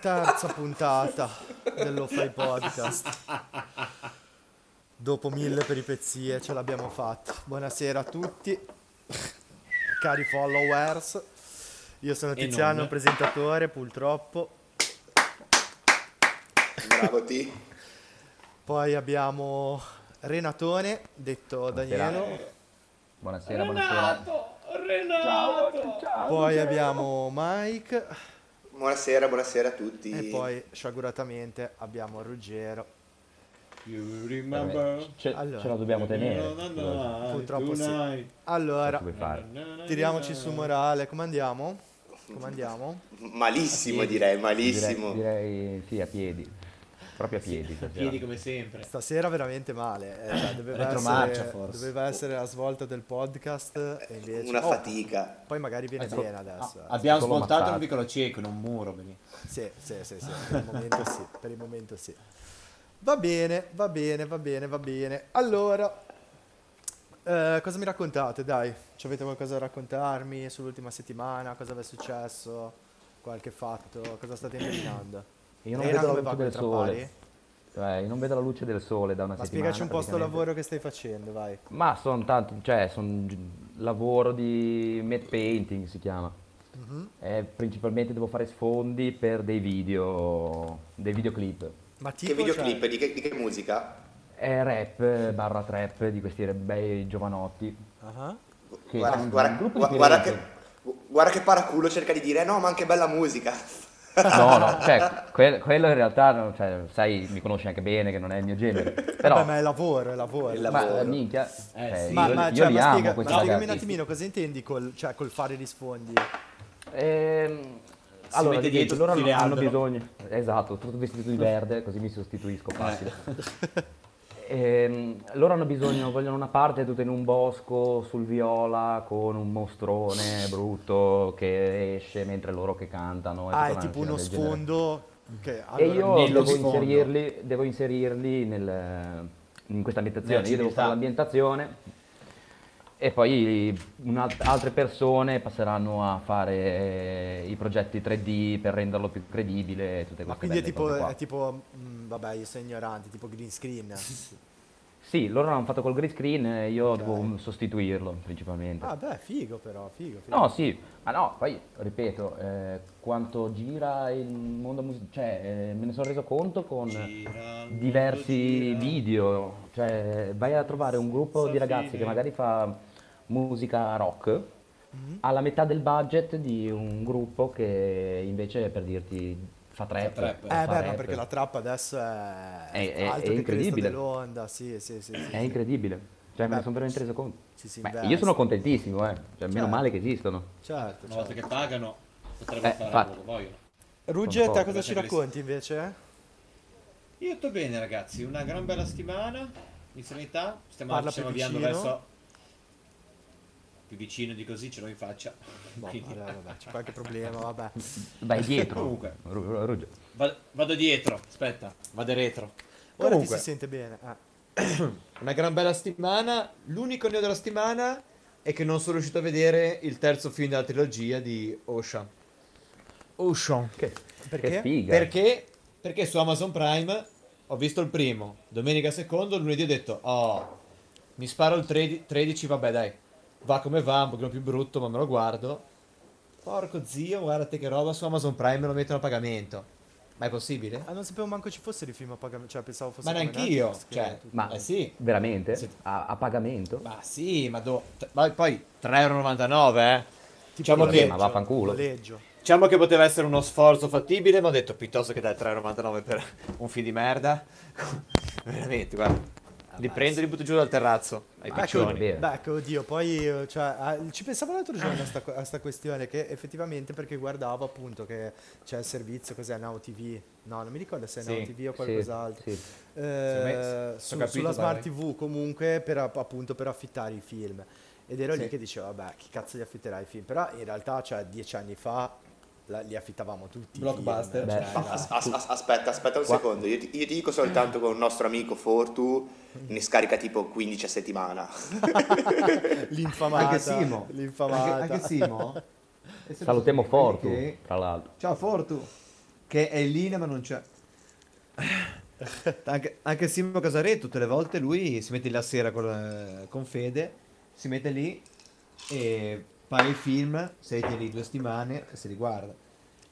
terza puntata dello Fai Podcast. Dopo mille peripezie ce l'abbiamo fatta. Buonasera a tutti, cari followers. Io sono Tiziano, presentatore, purtroppo. Bravo T. Poi abbiamo Renatone, detto Danielo. Buonasera, buonasera. Renato! Poi abbiamo Mike. Buonasera, buonasera a tutti. E poi sciaguratamente abbiamo Ruggero. You remember? Ce, Allora. ce la dobbiamo tenere. No, no, no, Purtroppo sì. Allora, tiriamoci su morale. Come andiamo? Come andiamo? Malissimo direi, Direi, malissimo. direi sì, a piedi. Proprio a piedi. stasera. Piedi come sempre. Stasera veramente male. eh, cioè, doveva, Retromarcia, essere, forse. doveva essere la svolta del podcast. E invece... Una Oh, fatica. poi magari viene bene adesso. eh. Ah, abbiamo Solo smontato ammazzato. un piccolo cieco in un muro. quindi. Sì, sì, sì, sì, per il momento sì, per il momento sì. Va bene, va bene, va bene, va bene. Allora, eh, cosa mi raccontate? Dai, ci avete qualcosa da raccontarmi sull'ultima settimana? Cosa vi è successo? Qualche fatto? Cosa state indovinando? Io non Rena, vedo la luce del sole. Cioè, io non vedo la luce del sole da una Ma settimana. spiegaci un po' sto lavoro che stai facendo, vai. Ma sono tanto, cioè, sono lavoro di matte painting si chiama. Mhm. E principalmente devo fare sfondi per dei video, dei videoclip. Ma Che tipo, videoclip? cioè, Di, che, di che musica? È rap, barra trap di questi bei giovanotti. ah, Che Guarda, guarda- guarda che, guarda che paraculo cerca di dire, "Eh no, ma anche bella musica. No, no, cioè, que- quello in realtà, no, cioè, sai, mi conosci anche bene che non è il mio genere. Però, Vabbè, ma è lavoro, è lavoro. È ma lavoro. eh, minchia, Eh, eh, sì. Ma, io, ma, io cioè, li ma amo spiega- questi ma spiegami un attimino cosa intendi col, cioè, col fare gli sfondi. Ehm, allora, mette dietro loro hanno, hanno bisogno, esatto, tutto vestito di verde, così mi sostituisco facile. Ehm, loro hanno bisogno, vogliono una parte tutta in un bosco sul viola con un mostrone brutto che esce mentre loro che cantano. e Ah, è tipo uno sfondo che E allora, io nello devo sfondo. inserirli, devo inserirli nel- in questa ambientazione. Io devo fare l'ambientazione e poi altre persone passeranno a fare eh, i progetti 3D per renderlo più credibile e tutte Ma queste quindi è tipo, cose qua. è tipo mm, vabbè, io sono ignorante, tipo green screen. Sì, loro l'hanno fatto col green screen io Ok. devo sostituirlo principalmente. Ah, beh, figo però, figo. figo. No, sì, ma no, poi ripeto, eh, quanto gira il mondo musicale, cioè eh, me ne sono reso conto con Gira diversi gira. video, cioè vai a trovare un gruppo di ragazzi che magari fa musica rock alla metà del budget di un gruppo che invece per dirti fa trap. Fa trap. Eh fa beh, ma rap. perché la trappa adesso è, È- è- alto è che incredibile. dell'onda, sì, sì, sì. sì, È incredibile, cioè me Beh, ne sono veramente reso conto. Beh, io sono contentissimo, eh. cioè, meno Certo. male che esistono. Certo, Una volta certo. che pagano, potrebbero Eh, fare infatti. quello che vogliono. Rugge, Sono te pochi. cosa ci racconti invece? Io sto bene ragazzi, una gran bella settimana in serenità, stiamo, Parla stiamo avviando vicino. verso più vicino di così ce l'ho in faccia. Boh, Quindi- vabbè, vabbè, c'è qualche problema, vabbè. Vai dietro. Comunque. Ru- Ru- Ruggio. Va- vado dietro, aspetta, vado retro. Ora Comunque, ti si sente bene. eh. una gran bella settimana. L'unico neo della settimana è che non sono riuscito a vedere il terzo film della trilogia di Ocean. Ocean. Che, Perché? che figa. Perché? Perché su Amazon Prime ho visto il primo, domenica secondo, lunedì ho detto, oh, mi sparo il 13, 13, vabbè dai, va come va, un pochino più brutto, ma me lo guardo. Porco zio, guardate che roba su Amazon Prime me lo mettono a pagamento. Ma è possibile? Ah, non sapevo manco ci fossero i film a pagamento, cioè pensavo fosse Ma come neanch'io, Netflix, che cioè, Ma Eh sì. veramente? Sì. A, a pagamento? Ma sì, ma do... t- ma poi 3,99€, eh. tipo Diciamo che, ma vaffanculo. noleggio. diciamo che poteva essere uno sforzo fattibile, ma ho detto piuttosto che dai 3,99€ per un film di merda. Veramente, guarda. Li prendo e li butto giù dal terrazzo. Ai Ecco, piccioni. beh, ecco, oddio, poi eh, cioè, ah, ci pensavo l'altro giorno a sta, a sta questione che effettivamente perché guardavo appunto che c'è il servizio, cos'è, Now TV? No, non mi ricordo se è Sì, Now TV o Sì, qualcos'altro. sì. Eh, me- su- capito, sulla Smart vai. TV comunque per, app- appunto per affittare i film. Ed ero lì Sì. che dicevo, vabbè, chi cazzo li affitterà i film? Però in realtà, cioè, dieci anni fa la- li affittavamo tutti. Blockbuster. film, cioè, as- as- as- aspetta, aspetta un Qua- secondo. Io ti, io ti dico soltanto con il nostro amico Fortu ne scarica tipo 15 a settimana. L'infamata. Anche Simo. L'infamata. Anche, anche Simo. Salutiamo Fortu, tra l'altro. Ciao Fortu. che è in linea ma non c'è. Anche, anche Simo Casaretto, tutte le volte lui si mette lì la sera con, con Fede, si mette lì e paga i film, sei lì due settimane e si riguarda.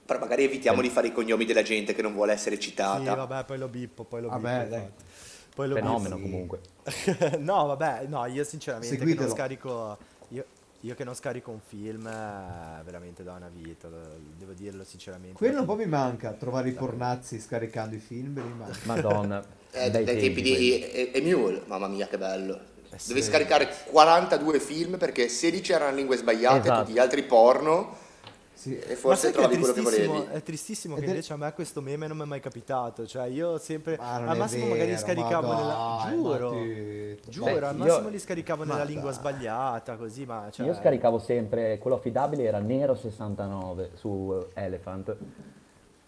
Però magari evitiamo di fare i cognomi della gente che non vuole essere citata. Sì, vabbè, poi lo bippo, poi lo Vabbè, bippo. dai. Poi lo Fenomeno bippo. comunque. no, vabbè, no, io sinceramente che Seguitelo. non scarico io, io che non scarico un film eh, veramente da una vita, devo dirlo sinceramente. Quello un po' mi manca, trovare i pornazzi scaricando i film, mi manca. Madonna. Eh, bei dai tempi di E- Emule, mamma mia che bello. sì. Devi scaricare 42 film perché 16 erano in lingue sbagliate, Esatto. tutti gli altri porno Sì. e Ma forse sai che è trovavi quello che tristissimo, volevi. è tristissimo che Ed è- invece a me questo meme non mi è mai capitato. Cioè, io sempre. Ma al massimo vero, magari scaricavo ma nella. dai, Giuro. ma ti- Giuro, Beh, al io- massimo li scaricavo Ma nella lingua dai. sbagliata, così, ma. Cioè, Io scaricavo sempre, quello affidabile era Nero 69 su Elephant,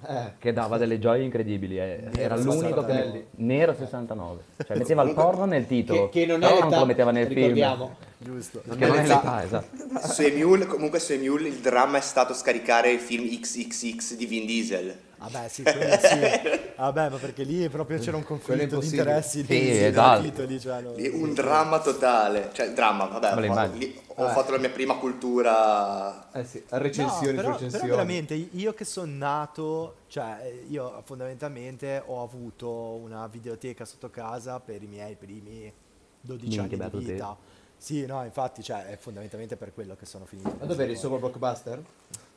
Eh. che dava delle gioie incredibili. eh. Nero Era l'unico che... 69. Nero 69. Cioè metteva il porno nel titolo, Che, che non è però non lo metteva nel ricordiamo. Film. Che non è l'età, esatto. Su Emule, comunque su Emule il dramma è stato scaricare il film XXX di Vin Diesel. Vabbè, sì, quello sì. Vabbè, ma perché lì proprio c'era un conflitto di interessi Sì, dei dei esatto. titoli. Cioè, no. Un dramma totale, cioè dramma, vabbè, ho, fatto, lì ho fatto la mia prima cultura. Eh sì, recensioni No, però, recensioni. però veramente io che sono nato, cioè io fondamentalmente ho avuto una videoteca sotto casa per i miei primi 12 Minchia, anni di te. Sì, no, infatti, cioè, è fondamentalmente per quello che sono finito. in Ma questa dove eri cosa. sopra Blockbuster?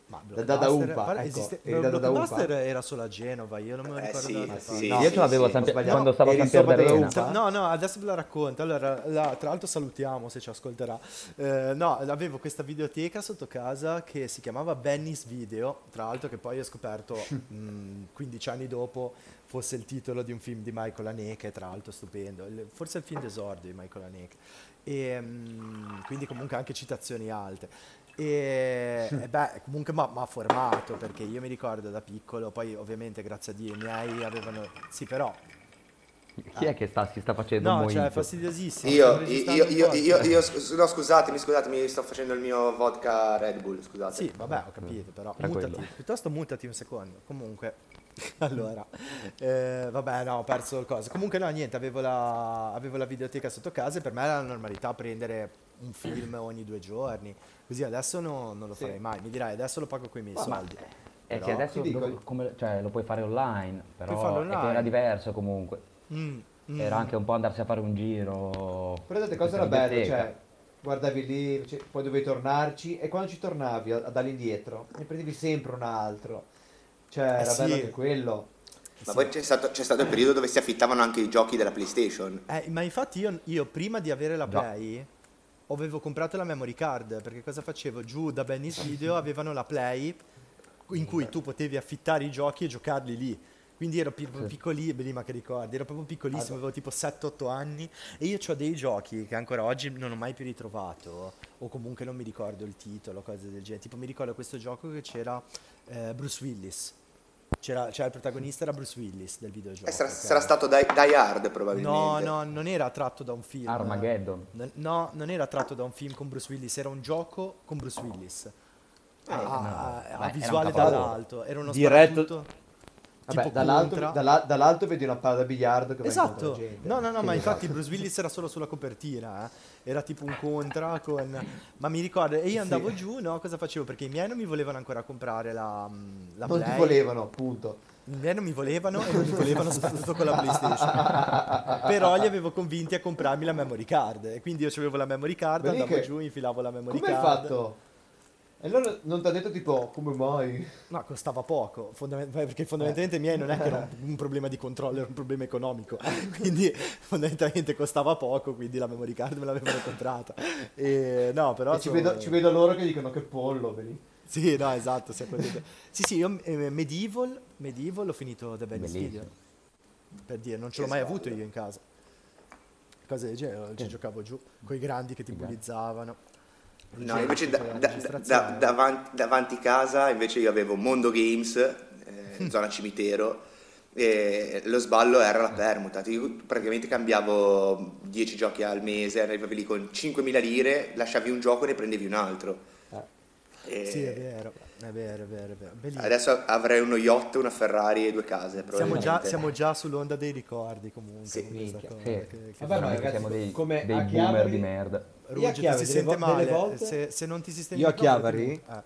Ma Da- da- da Blockbuster- Umpa, guarda, ecco, esiste- eri da- da Blockbuster Umpa? era solo a Genova, io non me lo Eh ricordo sì, eh sì. No, Io ce l'avevo sì, sempre, ho sbagliato. quando stavo a San Pier? No, no, adesso ve la racconto. Allora, la- tra l'altro salutiamo se ci ascolterà. Eh, no, avevo questa videoteca sotto casa che si chiamava Benny's Video, tra l'altro che poi ho scoperto mh, 15 anni dopo fosse il titolo di un film di Michael Haneke, tra l'altro stupendo, Il- forse il film d'esordio di Michael Haneke. E, mh, quindi comunque anche citazioni alte. E, e beh, comunque mi ha formato perché io mi ricordo da piccolo, poi ovviamente grazie a Dio i miei avevano... Sì, però Chi è che sta, si sta facendo un No, cioè è fastidiosissimo. Io, io, io, io, podcast. io- io- sc- no, scusatemi, scusatemi, sto facendo il mio vodka Red Bull, scusate. Sì, vabbè, ho capito, però mutati, piuttosto mutati un secondo. Comunque, allora, eh, vabbè, no, ho perso il coso. Comunque, no, niente, avevo la, avevo la videoteca sotto casa e per me era la normalità prendere un film ogni due giorni. Così adesso no- non lo Sì. farei mai. Mi dirai, adesso lo pago con i miei Ma- soldi. È Però- che adesso lo, come- cioè, lo puoi fare online, però che online. era diverso comunque. Mm, mm. Era anche un po' andarsi a fare un giro. Però tante cose in era bello, cioè guardavi lì, cioè, poi dovevi tornarci e quando ci tornavi a- dall'indietro ne prendevi sempre un altro. Cioè era sì. bello anche quello. Ma Sì. poi c'è stato, c'è stato il periodo dove si affittavano anche i giochi della PlayStation. Eh, ma infatti io, io prima di avere la. Play avevo comprato la memory card perché cosa facevo? Giù da Benny's Video avevano la Play in cui tu potevi affittare i giochi e giocarli lì. Quindi ero pi- piccolino, beh, ma che ricordi, ero proprio piccolissimo, avevo tipo 7-8 anni e io ho dei giochi che ancora oggi non ho mai più ritrovato o comunque non mi ricordo il titolo, cose del genere. Tipo mi ricordo questo gioco che c'era eh, Bruce Willis. C'era, c'era il protagonista era Bruce Willis del videogioco. Eh, sarà, ok? sarà stato Die, Die Hard No, probabilmente. no, non era tratto da un film. Armageddon. No, non era tratto da un film con Bruce Willis, era un gioco con Bruce Willis. A, a- no. a Beh, era un visuale dall'alto, era uno Diretto- sparatutto Vabbè, dall'alto, dalla- dall'alto vedi una palla da biliardo che va Esatto, alla gente. no, no, no, Sì, ma esatto. infatti Bruce Willis era solo sulla copertina, eh. era tipo un contra con... Ma mi ricordo, e io andavo giù, no, cosa facevo? Perché i miei non mi volevano ancora comprare la, mm, la Non ti Play. volevano, appunto. I miei non mi volevano e non mi volevano soprattutto con la PlayStation. Però li avevo convinti a comprarmi la memory card. E quindi io avevo la memory card, lì andavo che- giù, infilavo la memory Come hai card. fatto? E allora non ti ha detto tipo, come mai? No, costava poco, fondament- perché fondamentalmente i miei non è che era un, un problema di controllo, era un problema economico. Quindi fondamentalmente costava poco, quindi la memory card me l'avevano comprata. E, no, però... E ci, so- vedo, ci vedo loro che dicono che pollo, vedi? Sì, no, esatto. contento. sì, sì, io eh, Medieval, Medieval l'ho finito da Benny's Bellissimo. Video. Per dire, non ce l'ho mai avuto io in casa. Cose del genere, ci giocavo giù, con i grandi che ti bullizzavano. No, invece da- da- da- davanti, davanti casa invece io avevo Mondo Games, eh, zona cimitero, e lo sballo era la permuta. Io praticamente cambiavo 10 giochi al mese, arrivavi lì con 5.000 lire, lasciavi un gioco e ne prendevi un altro. Eh. E- Sì, è vero. È vero, è vero, è vero. Adesso avrei uno yacht, una Ferrari e due case, Siamo già, siamo già sull'onda dei ricordi comunque. Sì. Minchia. cosa, Sì. che- che Vabbè, ragazzi, siamo dei, come dei boomer Chiavari- di merda. Io a Ruggito, Chiavari si delle sente vo- delle male. volte- Se, se non ti sistemi Io a Chiavari- ti- eh.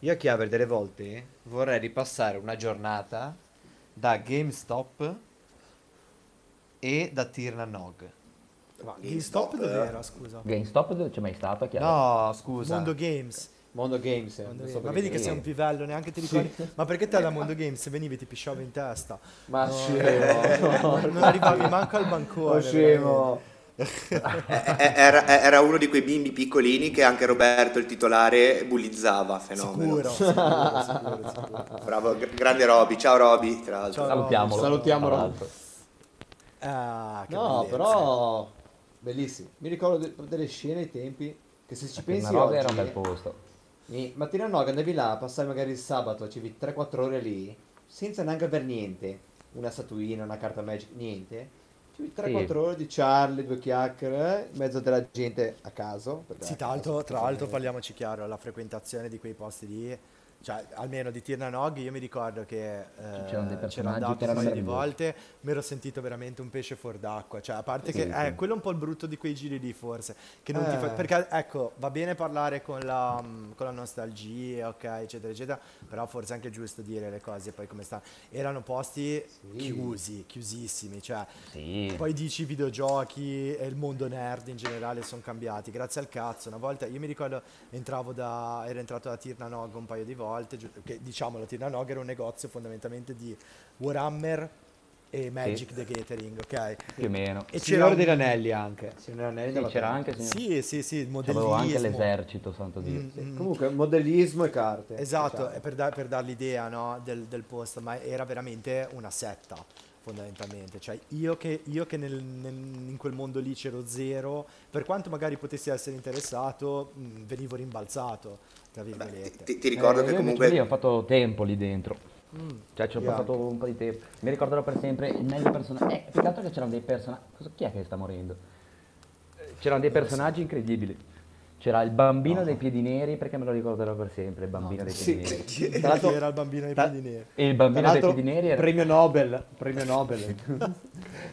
Io a Chiavari delle volte vorrei ripassare una giornata da GameStop e da Tirna Nog. Ma GameStop, GameStop eh. dov'era, scusa? GameStop dove c'è mai stato? a Chiavari? No, scusa. Mondo Games. Mondo Games. Mondo non Games. so Ma vedi che sei un pivello, neanche ti ricordi. Ma perché te da Mondo Games venivi e ti pisciavo in testa? Ma No, scemo. non arrivavi manco al bancone. Scemo. Eh, Era, era uno di quei bimbi piccolini che anche Roberto, il titolare, bullizzava. Fenomeno. Sicuro, sicuro, sicuro, sicuro. Bravo, gr- grande Roby. Ciao Roby, tra l'altro. Ciao. Salutiamolo. Salutiamo, tra Rob. l'altro. Ah, che No, bellezza. però bellissimo. Mi ricordo de- delle scene ai tempi che se ci pensi oggi, era un bel posto. mi- mattina no, che andavi là, passavi magari il sabato, facevi 3-4 ore lì, senza neanche aver niente, una statuina, una carta magic, niente. Facevi 3-4 ore di Charlie, due chiacchiere, in mezzo della gente a caso. Sì, tra l'altro, tra l'altro parliamoci chiaro, la frequentazione di quei posti lì, cioè almeno di Tirna Nog, io mi ricordo che eh, C'erano dei c'ero personaggi andato un paio di volte, mi ero sentito veramente un pesce fuor d'acqua, cioè a parte Sì, che eh, quello è un po' il brutto di quei giri lì forse, che non ti fa- Eh. perché ecco, va bene parlare con la, mm, con la nostalgia, ok, eccetera, eccetera, però forse è anche giusto dire le cose poi come stanno. Erano posti Sì. chiusi, chiusissimi, cioè Sì. poi dici i videogiochi e il mondo nerd in generale sono cambiati, grazie al cazzo. Una volta io mi ricordo entravo da ero entrato da Tirna Nog un paio di volte, giu- che diciamo la Tirna Nog era un negozio fondamentalmente di Warhammer e Magic the Gathering, ok? Più o meno. E c'era Signore un- degli Anelli anche. Signore degli Anelli Sì, c'era anche, signor- Sì, sì, sì, il Avevo anche modellismo. l'esercito, santo Dio. Mm, mm. Comunque, modellismo e carte. Esatto, Diciamo. è per, dar- per dar l'idea no, del, del posto, ma era veramente una setta fondamentalmente. Cioè io che, io che nel- nel- in quel mondo lì c'ero zero, per quanto magari potessi essere interessato, mh, venivo rimbalzato, tra Beh, ti, virgolette. ti- ti ricordo Eh, che io comunque lì ho fatto tempo lì dentro. Mm. Cioè ci ho Io passato anche. un po' di tempo. Mi ricorderò per sempre il meglio personaggio. Eh, più che altro che c'erano dei personaggi. Chi è che sta morendo? C'erano dei personaggi incredibili. C'era il bambino dei piedi neri, perché me lo ricorderò per sempre, il bambino dei piedi Sì. neri. Chi Tra l'altro- era il bambino dei tra- piedi neri? E il bambino dei piedi neri era... premio Nobel. Premio Nobel.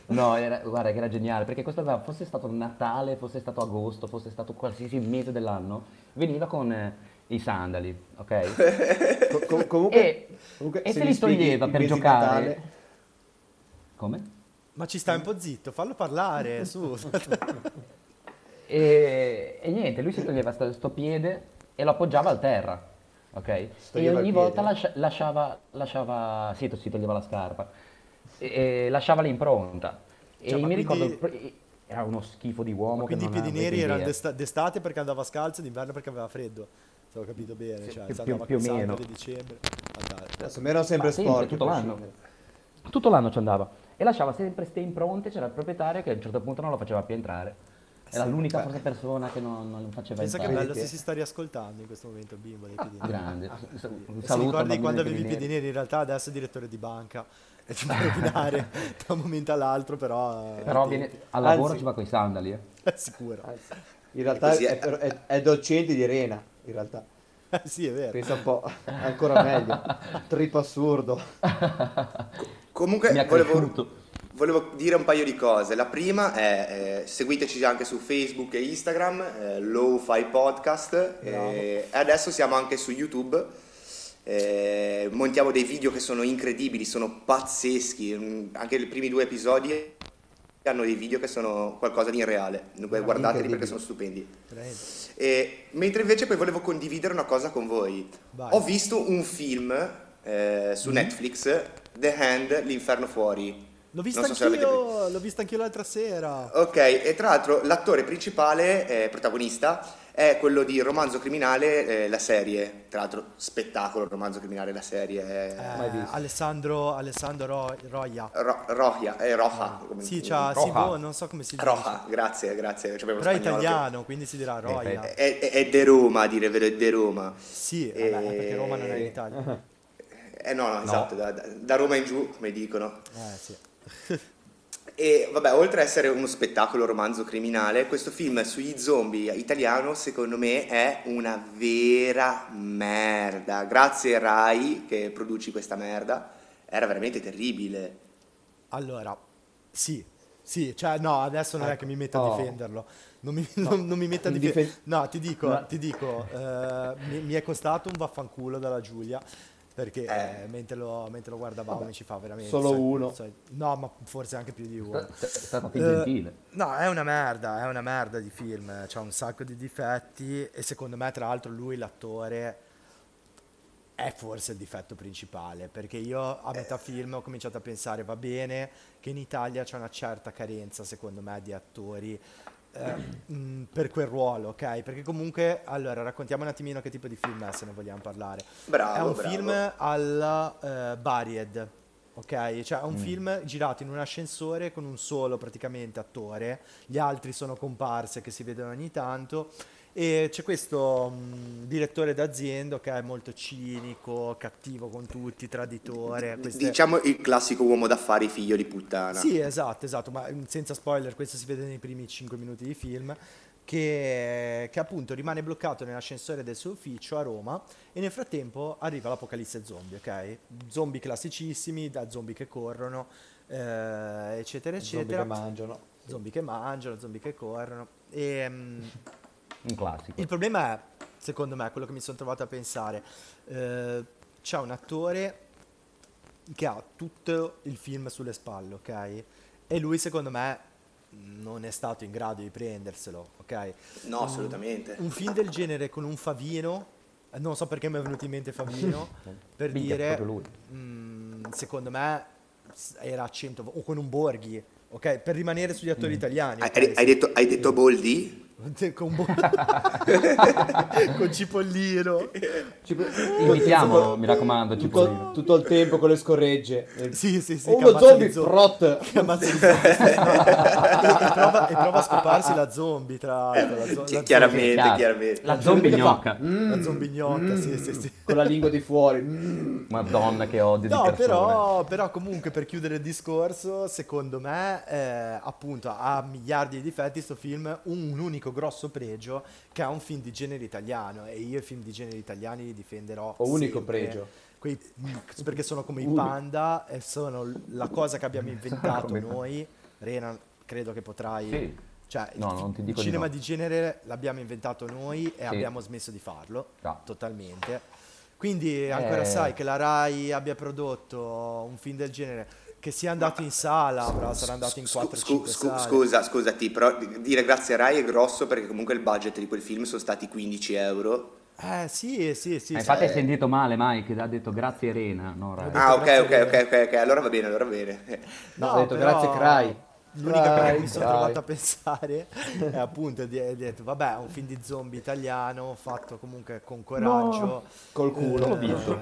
No, era- guarda che era geniale, perché questo aveva- fosse stato Natale, fosse stato agosto, fosse stato qualsiasi mese dell'anno, veniva con eh, i sandali, ok? Co- com- comunque, E, comunque, e se se li toglieva per giocare... Natale- Come? Ma ci stai un po' zitto, fallo parlare, su. E, e niente, lui si toglieva sto, sto piede e lo appoggiava al terra, ok? E toglieva ogni volta lascia- lasciava, lasciava, sì, si toglieva la scarpa, e, e lasciava l'impronta. E Cioè, ma mi ricordo, quindi- era uno schifo di uomo Quindi i piedi neri erano d'estate perché andava scalzo, d'inverno perché aveva freddo. Se ho capito bene, Sì, cioè, più- più- andava più o meno. dicembre. Adesso mi erano sempre Ma sempre, sporchi. tutto l'anno. Tutto l'anno ci andava e lasciava sempre ste impronte, c'era il proprietario che a un certo punto non lo faceva più entrare. Era Sì, l'unica beh. forse persona che non, non faceva Pensa che entrare. bello che- se si sta riascoltando in questo momento il bimbo dei piedi neri. Grande. Un E se saluto al ricordi quando avevi i piedi neri. in realtà adesso è direttore di banca e ti può rovinare da un momento all'altro, però... eh, Però viene, al lavoro Anzi- ci va con i sandali. Eh. È sicuro. Anzi, in realtà è. è- è docente di Rena, in realtà. Sì, è vero. Pensa un po', ancora meglio. Trip assurdo. Comunque volevo, volevo dire un paio di cose. La prima è eh, seguiteci anche su Facebook e Instagram, eh, Low-Fi Podcast. Eh, e adesso siamo anche su YouTube. eh, montiamo dei video che sono incredibili, sono pazzeschi. mm, Anche i primi due episodi hanno dei video che sono qualcosa di irreale. Guardateli incredibili. perché sono stupendi. E, mentre invece poi volevo condividere una cosa con voi. Vai. Ho visto un film eh, su Mhm. Netflix, The Hand, L'Inferno Fuori. L'ho vista Non so l'ho vista anch'io l'altra sera. Ok, e tra l'altro l'attore principale, eh, protagonista, è quello di Romanzo Criminale, eh, la serie. Tra l'altro, spettacolo, Romanzo Criminale, la serie. Eh, eh. Alessandro, Alessandro Ro- Roia. Ro- Roja, eh, Roja. come- Sì, c'ha, sì, boh, non so come si dice. Roja, grazie, grazie. c'avevo Però è spagnolo che- italiano, quindi si dirà Roia. È, è, è de Roma, a dire vero, è de Roma. Sì, vabbè, Eh, perché Roma non è in Italia. Eh no, no, esatto, da, da- da Roma in giù, come dicono. Eh, sì. E vabbè, oltre ad essere uno spettacolo romanzo criminale, questo film sugli zombie italiano secondo me è una vera merda. Grazie Rai che produci questa merda, era veramente terribile. Allora, sì, sì, cioè no, adesso non è che mi metta a Oh. difenderlo. Non mi, non, non mi metta a In difendere. difen- No, ti dico, No. ti dico, eh, mi, mi è costato un vaffanculo dalla Giulia. Perché Eh. eh, mentre, lo, mentre lo guardavamo mi ci fa veramente. solo sai- uno. sai- no, ma forse anche più di uno. È stato più Eh, gentile. No, è una merda, è una merda di film, c'ha un sacco di difetti e secondo me tra l'altro lui l'attore è forse il difetto principale, perché io a metà film ho cominciato a pensare va bene che in Italia c'è una certa carenza secondo me di attori eh, mh, per quel ruolo, ok? Perché comunque, allora raccontiamo un attimino che tipo di film è se ne vogliamo parlare. Bravo, è un bravo. film alla eh, Buried, ok? Cioè è un Mm. film girato in un ascensore con un solo praticamente attore, gli altri sono comparse che si vedono ogni tanto e c'è questo mh, direttore d'azienda che è molto cinico, cattivo con tutti, traditore. queste- Diciamo il classico uomo d'affari figlio di puttana. Sì, esatto, esatto, ma mm, senza spoiler, questo si vede nei primi 5 minuti di film, che, che appunto rimane bloccato nell'ascensore del suo ufficio a Roma e nel frattempo arriva l'apocalisse zombie, ok? Zombie classicissimi, da zombie che corrono, eh, eccetera, Zombie eccetera. che mangiano. Zombie che mangiano, zombie che corrono. E, mm, Un classico. il problema è, secondo me, quello che mi sono trovato a pensare, eh, c'è un attore che ha tutto il film sulle spalle, ok? E lui, secondo me, non è stato in grado di prenderselo, ok? No, Un- assolutamente. Un film del genere con un Favino, eh, non so perché mi è venuto in mente Favino, per Minchia, dire, lui. mm, secondo me, era a 100, o con un Borghi, ok? Per rimanere sugli attori italiani. Hai, ok? hai- hai detto, hai detto Boldi? Con, Bo- con Cipollino. Ci- Invitiamo, mi raccomando, tutto, Cipollino. tutto il tempo con le scorregge. Sì, sì, sì. Oh, uno zombie, gli zo- prot. zombie. e, e prova, e prova a scoparsi la zombie, tra l'altro. La, zo- la chiaramente, Chiaro. chiaramente. La zombie gnocca. zombie, la zombie gnocca, sì, sì, sì. Con la lingua di fuori. Mm. Madonna che odio di No, però, però comunque per chiudere il discorso, secondo me, eh, appunto, ha miliardi di difetti sto film, un, un unico grosso pregio, che è un film di genere italiano, e io i film di genere italiani li difenderò O unico sempre. pregio. Quei- perché sono come i panda e sono la cosa che abbiamo inventato noi. Rena, credo che potrai... Sì. Cioè, No, il, non ti il dico di cinema no. di genere l'abbiamo inventato noi e Sì. abbiamo smesso di farlo No. totalmente. Quindi ancora Eh. sai che la Rai abbia prodotto un film del genere che sia andato in sala, però sarà andato in Scu- 4-5 scu- scu- sale. scusa, scusati, però dire grazie a Rai è grosso perché comunque il budget di quel film sono stati 15 euro. Eh sì, sì, sì. Eh, infatti hai sentito male Mike, ha detto grazie Rena, no Rai. Ah, ok, grazie ok, ok, ok, ok, allora va bene, allora va bene. No, ho detto grazie, Cry. L'unica cosa che mi sono trovato a pensare è appunto di, di detto, vabbè, è un film di zombie italiano fatto comunque con coraggio. Col culo. Eh, L'ho visto.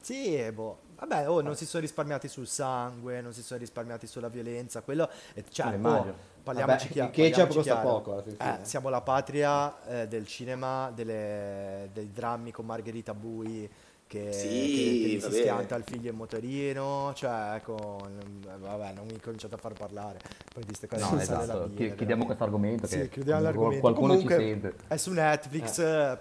Sì, boh. Vabbè, oh, non si sono risparmiati sul sangue, non si sono risparmiati sulla violenza, quello... è- Cioè, Sì, oh, parliamoci Vabbè, chiaro. il ketchup costa chiaro. poco, alla fin fine. Eh, siamo la patria eh, del cinema, delle- dei drammi con Margherita Bui, che, Sì, che- che si schianta il figlio in motorino, cioè con... Vabbè, non mi incominciate a far parlare, poi di queste cose No, esatto. Chi- chiudiamo questo argomento Sì, che chiudiamo l'argomento. qualcuno Comunque, ci sente. È su Netflix, eh,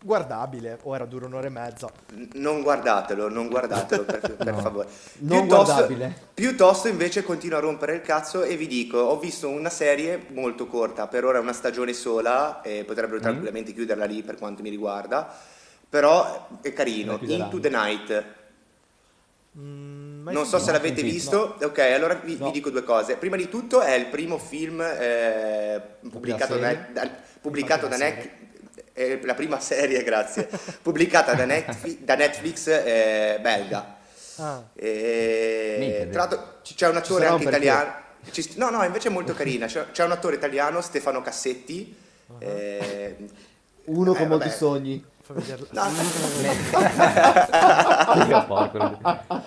guardabile, ora dura un'ora e mezza. Non guardatelo, non guardatelo per, per No. favore. Non Piuttosto- guardabile. Piuttosto invece continuo a rompere il cazzo e vi dico, ho visto una serie molto corta, per ora è una stagione sola e potrebbero tranquillamente chiuderla lì per quanto mi riguarda, però è carino. Into the Night. Mm, Non so se l'avete visto, ok, allora vi, vi No. dico due cose. Prima di tutto è il primo film eh, pubblicato, da, da- pubblicato da la Netflix. la prima serie, grazie. pubblicata da, Netflix- da Netflix eh, belga. Ah, E, Minchia, tra l'altro c'è un attore anche italiano. ci- no, no, invece è molto carina. C'è, c'è un attore italiano, Stefano Cassetti. eh, Uno eh, con molti vabbè. sogni. Fa porco.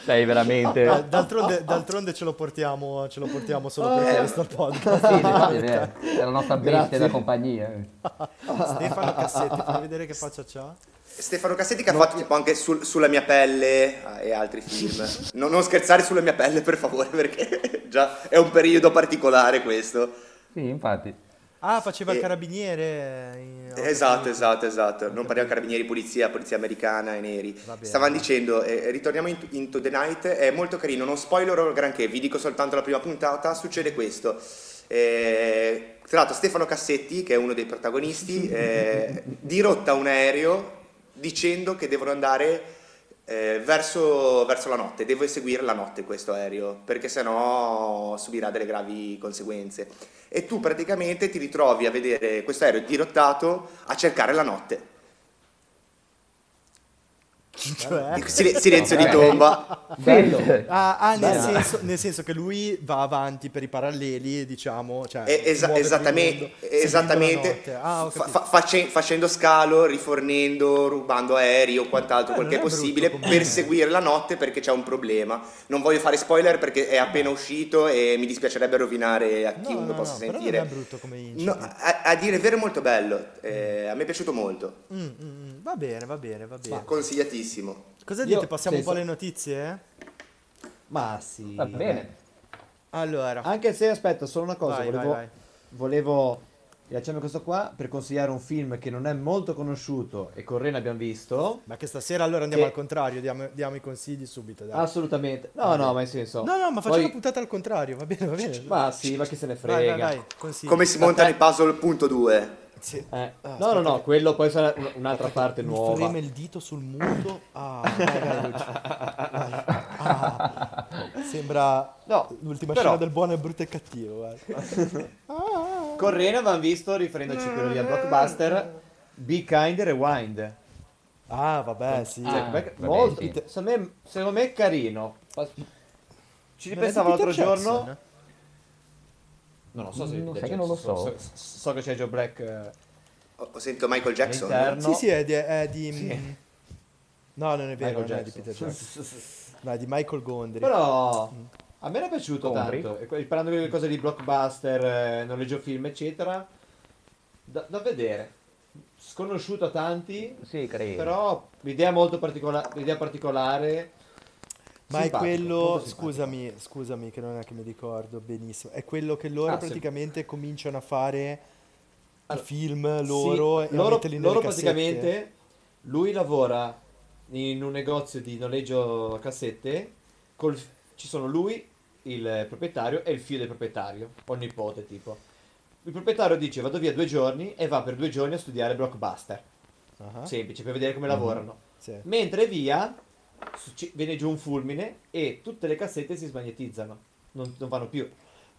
Sei veramente... Eh, D'altronde, d'altronde ce lo portiamo, ce lo portiamo solo per Eh. questo podcast. Sì, è la nostra bestia da compagnia. Stefano Cassetti, fammi vedere che faccia c'ha. Stefano Cassetti che ha fatto tipo anche sul- sulla mia pelle eh, e altri film. No- non scherzare sulla mia pelle per favore perché già è un periodo particolare questo. Sì, infatti. Ah, faceva il Eh, carabiniere. in- ho Esatto, capito. esatto, esatto. Non parliamo carabinieri, polizia, polizia americana e neri. Stavano dicendo, eh, ritorniamo in- into the night, è molto carino, non spoilerò granché, vi dico soltanto la prima puntata, succede questo. Eh, tra l'altro Stefano Cassetti, che è uno dei protagonisti, eh, dirotta un aereo dicendo che devono andare eh, verso, verso la notte, deve seguire la notte questo aereo, perché sennò subirà delle gravi conseguenze. E tu praticamente ti ritrovi a vedere questo aereo dirottato a cercare la notte. Cioè? Sil- silenzio di tomba. Bello. Ah, ah, nel, senso, nel senso che lui va avanti per i paralleli, diciamo. Cioè, Eh, esa- esattamente, esattamente. Ah, Fa- face- facendo scalo, rifornendo, rubando aerei o quant'altro, Eh, quel che è è brutto possibile comunque. per seguire la notte perché c'è un problema. Non voglio fare spoiler perché è appena uscito e mi dispiacerebbe rovinare a chiunque no, possa no, però sentire. non è brutto come incipit. No, a, a dire il vero è molto bello, eh, a me è piaciuto molto, Mm, mm, mm, va bene, va bene, va bene. consigliatissimo. Cosa Io dite? Passiamo un po' alle notizie? Ma sì. Va bene. Allora, Anche se, aspetta, solo una cosa. Vai, volevo, vai, vai. volevo lasciarmi questo qua per consigliare un film che non è molto conosciuto e con Ren abbiamo visto. ma che stasera allora andiamo Che- al contrario, diamo, diamo i consigli subito. Dai. Assolutamente. No, no, ma in senso. no, no, ma facciamo poi- la puntata al contrario, va bene, va bene. Ma sì, ma chi se ne frega. vai, vai, vai, consigli. Come si montano i puzzle punto 2? Sì. Eh, Ah, no, aspetta no, no, che- quello poi sarà un- un'altra parte Mi nuova. freme il dito sul muto. Ah. Ah, sembra No, l'ultima però- scena del buono e brutto e cattivo. Con Ren avevamo visto, riferendoci a quello lì a Blockbuster, Be Kind Rewind. Ah, vabbè, sì. Cioè, Ah, beh, vabbè, molto, sì. secondo, me, secondo me è carino. Ci ripensavo l'altro giorno. No, non so se Non Peter sai che non lo so. so. so che c'è Joe Black eh, Ho, sentito Michael Jackson. all'interno. Sì, sì, è di... È di Sì. No, non è vero, non è di Jackson. Peter Jackson. No, è di Michael Gondry. Però a me era piaciuto Compri? tanto. E Parlando di cose di blockbuster, eh, noleggio film, eccetera. Da, da vedere. Sconosciuto a tanti, Sì, credo. però l'idea è molto particola- l'idea particolare. Ma è quello, scusami, scusami che non è che mi ricordo benissimo, è quello che loro Ah, sì. praticamente cominciano a fare Allora, i film loro Sì, e loro, loro praticamente lui lavora in un negozio di noleggio cassette col- ci sono lui il proprietario e il figlio del proprietario o nipote tipo. Il proprietario dice vado via due giorni e va per due giorni a studiare blockbuster. Ah, semplice per vedere come lavorano. Sì. mentre via viene giù un fulmine e tutte le cassette si smagnetizzano non, non vanno più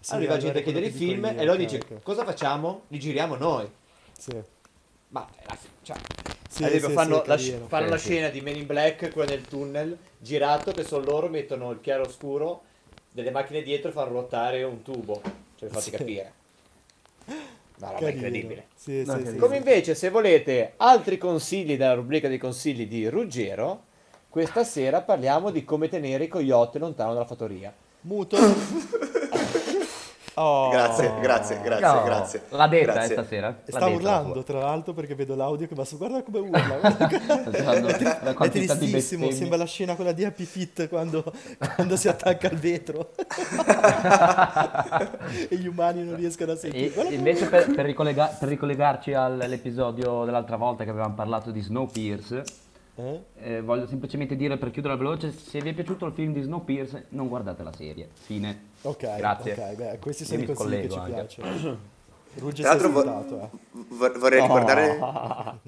Sì, arriva allora gente a chiedere i film io, e loro dice ok. cosa facciamo? li giriamo noi Sì. ma fine, cioè, Sì, sì, fanno, sì, la, carino. fanno la scena di Men in Black, quella nel tunnel, girato, che sono loro, mettono il chiaro oscuro, delle macchine dietro e fanno ruotare un tubo. Cioè, Sì. capire. Una roba Carino. incredibile. Sì, No, sì, Come sì. invece, se volete altri consigli dalla rubrica dei consigli di Ruggero, questa sera parliamo di come tenere i coyote lontano dalla fattoria. Muto. Oh. Grazie, grazie, grazie, No, grazie. L'ha detta Grazie. eh, stasera. L'ha Sta detta, urlando la tra l'altro perché vedo l'audio che va su. Guarda come urla. guarda che- È tristissimo, sembra la scena quella di Happy Feet quando, quando si attacca al vetro e gli umani non riescono a sentire. E invece per, per ricollega- per ricollegarci all'episodio dell'altra volta che avevamo parlato di Snowpiercer, Eh? eh, voglio semplicemente dire per chiudere veloce, se vi è piaciuto il film di Snowpiercer non guardate la serie. Fine. Ok, Grazie. ok, beh, questi sono i consigli che ci anche. piacciono. Rugge Tra l'altro vo- eh. vor- vorrei ricordare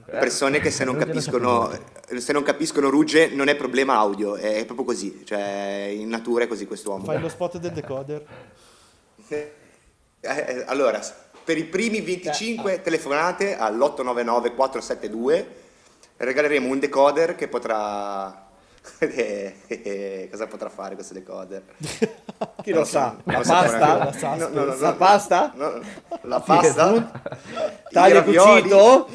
persone che se non capiscono, se non capiscono Rugge non è problema audio, è proprio così, cioè in natura è così quest'uomo. Fai lo spot del decoder. Eh, eh, allora, per i primi 25 telefonate all'899 472 regaleremo un decoder che potrà... eh, eh, cosa potrà fare questo decoder? Chi lo sa? La pasta? La no, no, no, La no. pasta? La pasta? Taglio e cucito?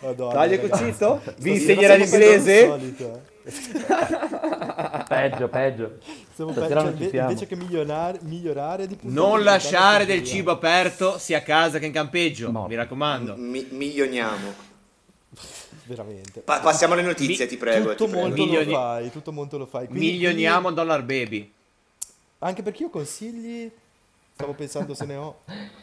Madonna, Taglio e cucito? Vi insegnerà l'inglese? peggio eh. Peggio, peggio. Siamo Stasera peggio, non ci siamo. invece che migliorare, migliorare di Non di lasciare del cibo aperto sia a casa che in campeggio, No. mi raccomando. Mi- miglioniamo. Veramente. Pa- passiamo alle notizie, Mi- ti prego. tutto ti prego. molto Milioni- lo fai, tutto molto lo fai. Quindi- Milioniamo Dollar Baby. quindi- anche perché io consigli, stavo pensando se ne ho.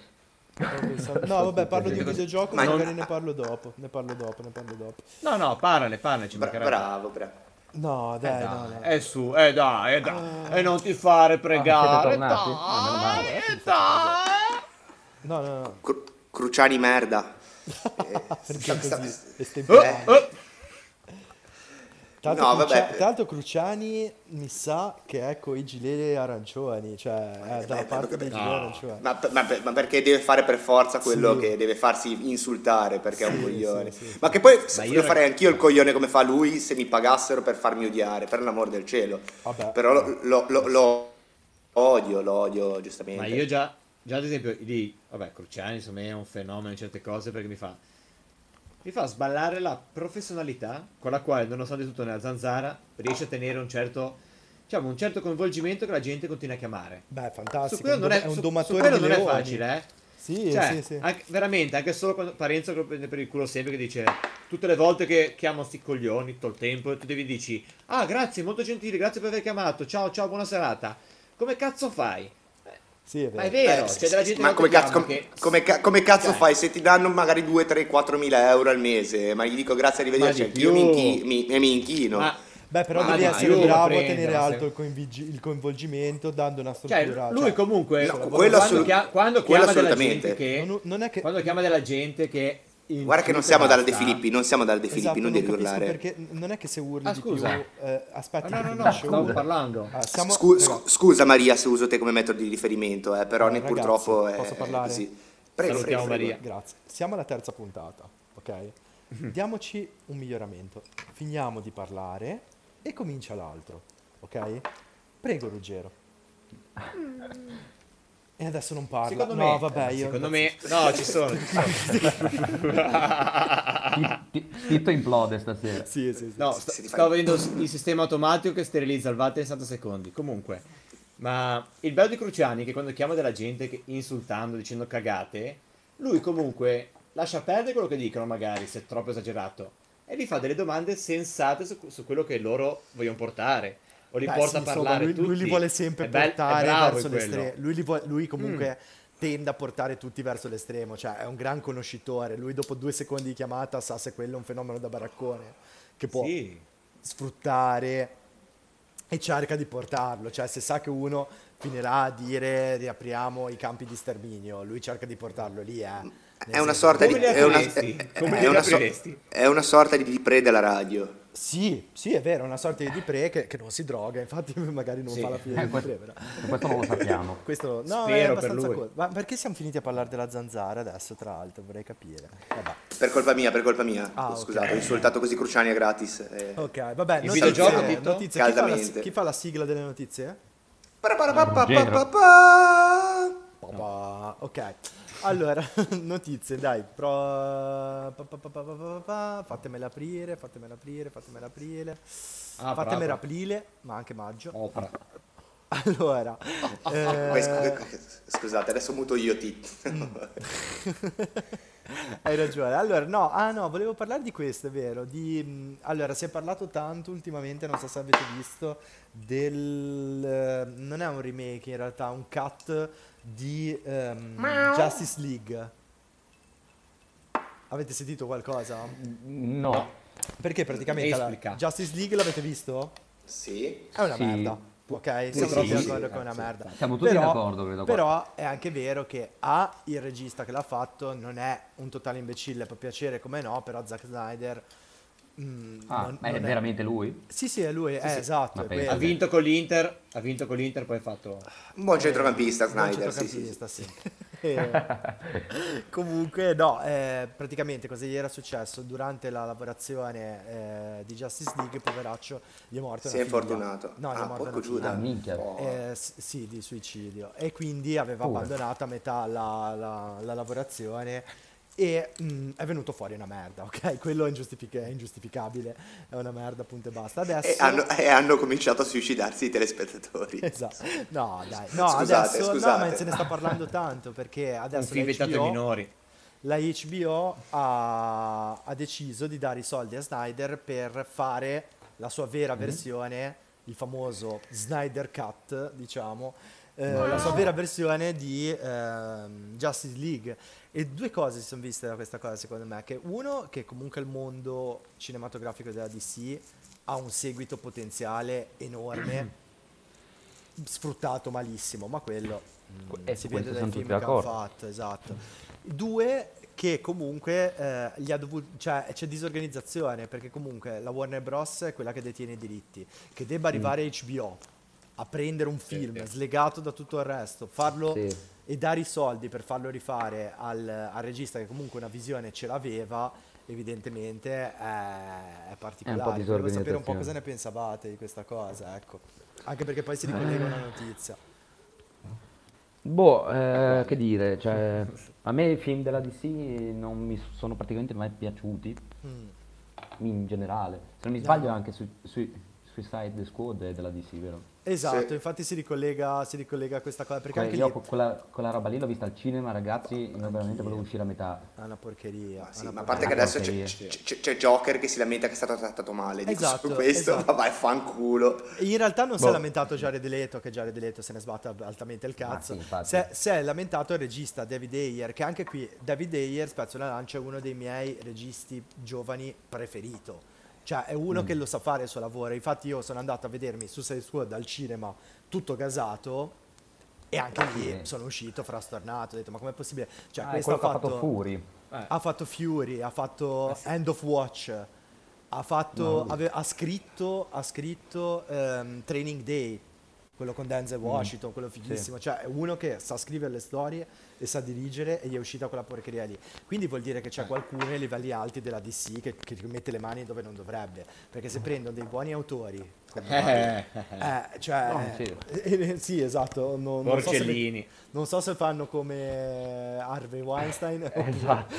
Pensando- No, vabbè, parlo di un videogioco, Ma- magari ne parlo dopo, ne parlo dopo, ne parlo dopo. No, no, parlane, parlane, ci Bra- bravo, bravo. No, Eh dai, dai, no, no. eh su, eh dai, eh dai, e non ti fare pregare? Ah, meno male. dai, eh dai. No, no, no. Cru- Cruciani merda. Perché sta- così? Eh, Estemporaneo. eh. Tra l'altro, No, Crucia- vabbè. tra l'altro Cruciani mi sa che è con i gilet arancioni, cioè è dalla parte dei no. gilet arancioni. Ma, ma- ma perché deve fare per forza quello Sì. che deve farsi insultare perché è un Sì, coglione. sì, sì. Ma che poi Ma io io- farei anch'io il coglione come fa lui se mi pagassero per farmi odiare, per l'amor del cielo. Vabbè. Però lo, lo- lo- lo odio, lo odio giustamente. Ma io già, già ad esempio, lì, vabbè, Cruciani insomma è un fenomeno in certe cose perché mi fa, mi fa sballare la professionalità con la quale, nonostante tutto nella zanzara, riesce a tenere un certo, diciamo, un certo coinvolgimento che la gente continua a chiamare. Beh, Su fantastico, quello un non è, è un su- domatore su quello di non è facile, eh. Sì, Cioè, sì, sì. anche- veramente, anche solo quando Parenzo lo prende per il culo sempre che dice tutte le volte che chiamo sti coglioni tutto il tempo e tu devi dici ah grazie, molto gentile, grazie per aver chiamato, ciao ciao, buona serata. Come cazzo fai? Sì, è Ma è vero. vero, c'è della gente ma come chiama cazzo, com- che- come come cazzo Cioè. fai se ti danno magari 2, 3, 4 mila euro al mese? Ma gli dico grazie, arrivederci, anch'io mi, inchi- mi- e mi inchino. Ma- Beh, però Ma devi dai, essere bravo a prendo, tenere ma se- alto il, coinvigi- il coinvolgimento dando una Cioè, struttura. lui cioè, comunque No, quando, quello assolut- chia- quando chiama della assolutamente. gente che non, non è che quando chiama della gente che Guarda che non siamo dalla De Filippi, non siamo dalla De Filippi, Esatto, non non devi urlare. perché non è che se urli Ah, di scusa. più eh, aspetti Ah, no, no, no, stavo uno. parlando. Ah, siamo- Scu- scu- scusa Maria se uso te come metodo di riferimento, eh, però Eh, ne ragazzi, purtroppo è, posso è parlare? così. Prego, Salutiamo prego, prego. Maria. Grazie. Siamo alla terza puntata, ok? Diamoci un miglioramento. Finiamo di parlare e comincia l'altro, ok? Prego, Ruggero. E adesso non parla. Secondo no, me, vabbè, io secondo me, no, ci sono. ci sono. Tito implode stasera. Sì, sì, sì. No, Se st- ti fai- stavo vedendo il sistema automatico che sterilizza il vatte in 60 secondi. Comunque, ma il bello di Cruciani è che quando chiama della gente che- insultando, dicendo cagate, lui comunque lascia perdere quello che dicono, magari se è troppo esagerato, e gli fa delle domande sensate su, su quello che loro vogliono portare. O li Beh, porta sì, a insomma, parlare lui, tutti. lui li vuole sempre È portare verso l'estremo. Lui, li vuole- lui comunque tende a portare tutti verso l'estremo, cioè è un gran conoscitore. Lui dopo due secondi di chiamata sa se quello è un fenomeno da baraccone che può Sì. sfruttare e cerca di portarlo. Cioè se sa che uno finirà a dire riapriamo i campi di sterminio, lui cerca di portarlo lì. Eh. È una sorta di è una, è- una so- è una sorta di pre della radio. Sì, sì, è vero, è una sorta di pre che, che non si droga, infatti magari non Sì. fa la fine Eh, di questo, pre, però. questo non lo sappiamo. Questo no, Spero è per abbastanza lui. cool. Ma perché siamo finiti a parlare della zanzara adesso, tra l'altro? Vorrei capire. Vabbè. Per colpa mia, per colpa mia. Ah. Scusate, ho insultato così Cruciani a gratis. eh. Ok, vabbè, Il notizie, videogioco, Tito? notizie. Chi, fa la, chi fa la sigla delle notizie? Ok, notizie, pa- pa- pa- pa- pa- pa- Fatemela aprire, fatemela aprire, fatemela aprire. Ah, fatemela aprire, ma anche maggio. Opera. Allora, Poi, eh, scu- Scusate, adesso muto io ti. Hai ragione. Allora, no, ah no, volevo parlare di questo, è vero. Di, mh, allora, si è parlato tanto ultimamente, non so se avete visto, del... eh, non è un remake in realtà, un cut di ehm, Justice League. Avete sentito qualcosa? No. Perché praticamente la. Justice League l'avete visto? Sì. È una Sì. merda. Ok, siamo Purtroppo tutti sì, d'accordo che è una sì. merda. Siamo tutti d'accordo, credo, qua. Però è anche vero che A, il regista che l'ha fatto non è un totale imbecille, può piacere come no, però Zack Snyder... mm, Ah, non- ma è non veramente lui? Sì, sì, è lui, è esatto. Ma è pensa. quello. Ha vinto con l'Inter, ha vinto con l'Inter, poi ha fatto... Un buon centrocampista, Buon Snyder. Sì, sì, sì. centrocampista, sì. Comunque, no, eh, praticamente cosa gli era successo durante la lavorazione eh, di Justice League, poveraccio, gli è morta Si è infortunato. No, gli è Ah, morta porco. Giuda. Ah, minchia. Oh. Eh, sì, di suicidio. E quindi aveva Pure. abbandonato a metà la, la- la lavorazione e mm, è venuto fuori una merda, ok? Quello è, ingiustific- è ingiustificabile, è una merda, punto e basta. Adesso... E hanno, e hanno cominciato a suicidarsi i telespettatori. Esatto. No, dai. No, Scusate, adesso no, scusate. ma se ne sta parlando tanto perché Un adesso film la vietato ai HBO minori. la HBO ha, ha deciso di dare i soldi a Snyder per fare la sua vera versione, il famoso Snyder Cut, diciamo, eh, la sua vera versione di ehm, Justice League. E due cose si sono viste da questa cosa, secondo me, che uno, che comunque il mondo cinematografico della DC ha un seguito potenziale enorme, sfruttato malissimo, ma quello mm, E si vede dai film che hanno fatto, esatto. Due, che comunque eh, gli ha dovuto, cioè c'è disorganizzazione, perché comunque la Warner Bros. è quella che detiene i diritti, che debba Mm. arrivare HBO a prendere un film slegato da tutto il resto, farlo Sì. e dare i soldi per farlo rifare al, al regista che comunque una visione ce l'aveva, evidentemente è, è particolare. Volevo sapere un po' cosa ne pensavate di questa cosa, ecco. Anche perché poi si ricollega una notizia. Boh, eh, che dire, cioè, a me i film della DC non mi sono praticamente mai piaciuti, Mm. in generale. Se non mi No. sbaglio anche su, su, Suicide Squad è della DC, vero? Esatto, Sì. infatti si ricollega, si ricollega a questa cosa, perché Que- anche io lì quella, quella roba lì l'ho vista al cinema, ragazzi, io veramente volevo uscire a metà. è una porcheria. Ma, sì, una ma a parte che adesso c'è, c'è- c'è Joker che si lamenta che è stato trattato male. Dico Esatto, su questo, esatto. vabbè, fanculo. In realtà non si è Boh. lamentato Jared Leto, che Jared Leto se ne sbatte altamente il cazzo. sì, si, è, lamentato il regista David Ayer, che anche qui David Ayer, spezzo la lancia, è uno dei miei registi giovani preferito. Cioè è Mm. uno che lo sa fare il suo lavoro. Infatti io sono andato a vedermi Suicide Squad al cinema tutto gasato e anche lì Sì. sono uscito frastornato. Ho detto ma com'è possibile? Cioè Ah, è questo quello ha ha fatto Fury. ha fatto Fury, ha fatto End of Watch, ha, fatto, ave- ha scritto, ha scritto ehm, Training Day, quello con Denzel Washington, quello fighissimo. Cioè è uno che sa scrivere le storie e sa dirigere e gli è uscita quella porcheria lì. Quindi vuol dire che c'è qualcuno ai livelli alti della DC che, che mette le mani dove non dovrebbe. Perché se prendono dei buoni autori... come- Eh, eh, cioè, No, sì. eh, sì, esatto. Non, non so se, non so se fanno come Harvey Weinstein. Esatto,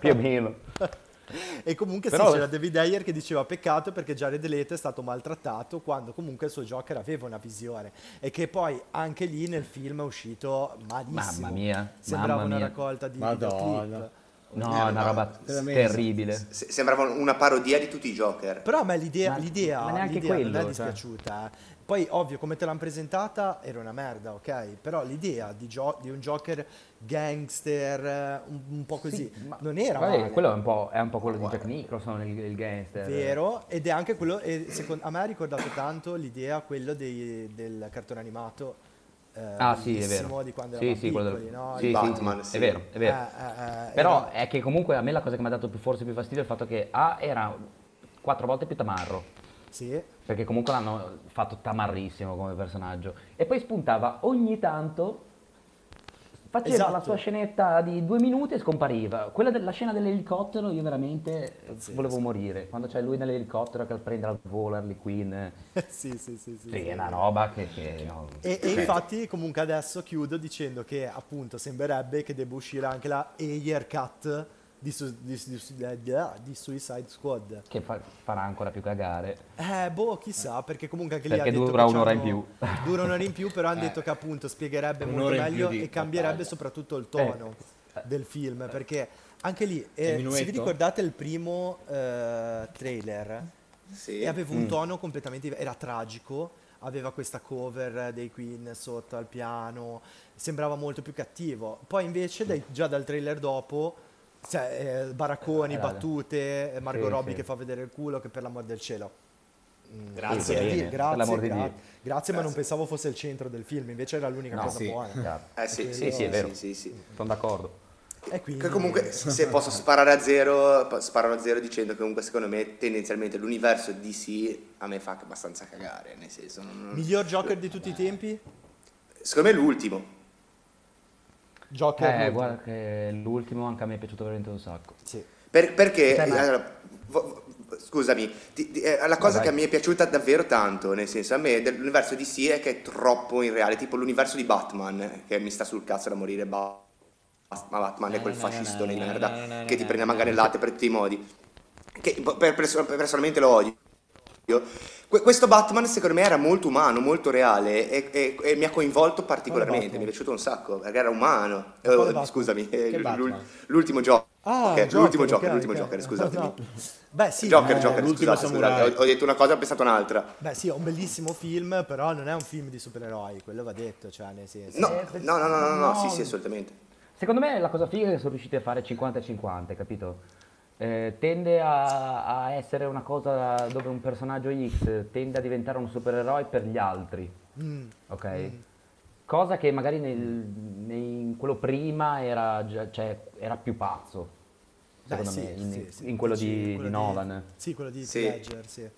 più o meno. E comunque Però- sì, c'era David Ayer che diceva peccato perché Jared Leto è stato maltrattato quando comunque il suo Joker aveva una visione e che poi anche lì nel film è uscito malissimo. Mamma mia, Sembrava mamma una mia. raccolta di Madonna. videoclip. No, Eh, una roba terribile. Se- sembrava una parodia di tutti i Joker. Però a me l'idea, Ma- l'idea, ma l'idea non quello, è cioè. dispiaciuta. eh. Poi, ovvio, come te l'hanno presentata era una merda, ok? Però l'idea di, gio- di un Joker gangster, eh, un, un po' così, Sì, non era Vabbè, male. quello è un po', è un po' quello di Jack Nicholson, il, il gangster. Vero, ed è anche quello, e secondo, a me ha ricordato tanto l'idea, quello dei- del cartone animato. eh, Ah sì, è vero. Di quando Sì, sì, quello piccoli, del- no? sì, Batman, sì, sì. È vero, è vero. Eh, eh, eh, Però era- è che comunque a me la cosa che mi ha dato più, forse più fastidio è il fatto che A era quattro volte più tamarro, sì, perché comunque l'hanno fatto tamarrissimo come personaggio, e poi spuntava ogni tanto, faceva Esatto. la sua scenetta di due minuti e scompariva. Quella della scena dell'elicottero io veramente Pazzesco. volevo morire, quando c'è lui nell'elicottero che prende al volo Harley Quinn, sì, sì, sì, sì, sì, è una roba che... che no. E, e infatti comunque adesso chiudo dicendo che appunto sembrerebbe che debba uscire anche la Ayer Cut di, di, di- di- di Suicide Squad. che fa- farà ancora più cagare. Eh, boh, chissà, perché comunque anche lì Perché ha detto dura che un'ora in più. Dura un'ora in più, però hanno Eh. detto che appunto spiegherebbe molto meglio e cambierebbe battaglia. soprattutto il tono del film, perché anche lì, eh, se vi ricordate il primo eh, trailer, Sì. e aveva un tono completamente div- era tragico, aveva questa cover dei Queen sotto al piano, sembrava molto più cattivo. Poi invece dai- già dal trailer dopo cioè, eh, baracconi, Eh, battute, eh, Margot Sì, Robbie sì. che fa vedere il culo, che per l'amor del cielo. Mm, Grazie. per grazie, l'amor di gra- Dio. grazie, ma non Grazie. pensavo fosse il centro del film, invece era l'unica No, cosa sì. buona. Eh sì, Sì, sì, è vero. Sì, sì, sì. Sono d'accordo. E quindi, Che comunque, se posso sparare a zero, sparo a zero dicendo che comunque secondo me tendenzialmente l'universo DC a me fa abbastanza cagare, nel senso... non- miglior Joker di tutti i tempi? Secondo me è l'ultimo. Joker. Eh, l'ultimo. guarda che l'ultimo anche a me è piaciuto veramente un sacco. Sì. Per- perché, ma- allora, vo- vo- scusami, ti- ti- eh, la cosa Vai, che me è piaciuta davvero tanto, nel senso a me dell'universo DC è che è troppo irreale, tipo l'universo di Batman, che mi sta sul cazzo da morire, ba- ma Batman è quel fascistone di merda che ti prende a manganellate per tutti i modi, che per- per- personalmente lo odio, questo Batman secondo me era molto umano, molto reale e, e- e mi ha coinvolto particolarmente, mi è piaciuto un sacco, perché era umano. Eh, scusami, eh, l'ul- l'ultimo gioco. Ah, Ok, Joker, l'ultimo ok, Joker, l'ultimo ok. Joker, scusatemi. No. Beh, sì, Joker, eh, Joker, l'ultimo scusate, scusate, ho, ho detto una cosa, ho pensato un'altra. Beh, sì, è un bellissimo film, però non è un film di supereroi, quello va detto, cioè, nel senso. No, Eh, no, no, no, no, no, no. sì, sì, assolutamente. Secondo me la cosa figa è che sono riusciti a fare 50-50, capito? Eh, tende a, a essere una cosa dove un personaggio X tende a diventare un supereroe per gli altri, Mm, ok? Cosa che magari nel, nei- in quello prima era, già- cioè, era più pazzo, beh, secondo sì, me, in, sì, sì, in quello dici, di, quello di Nolan. Sì, quello di Sì. Ledger, sì.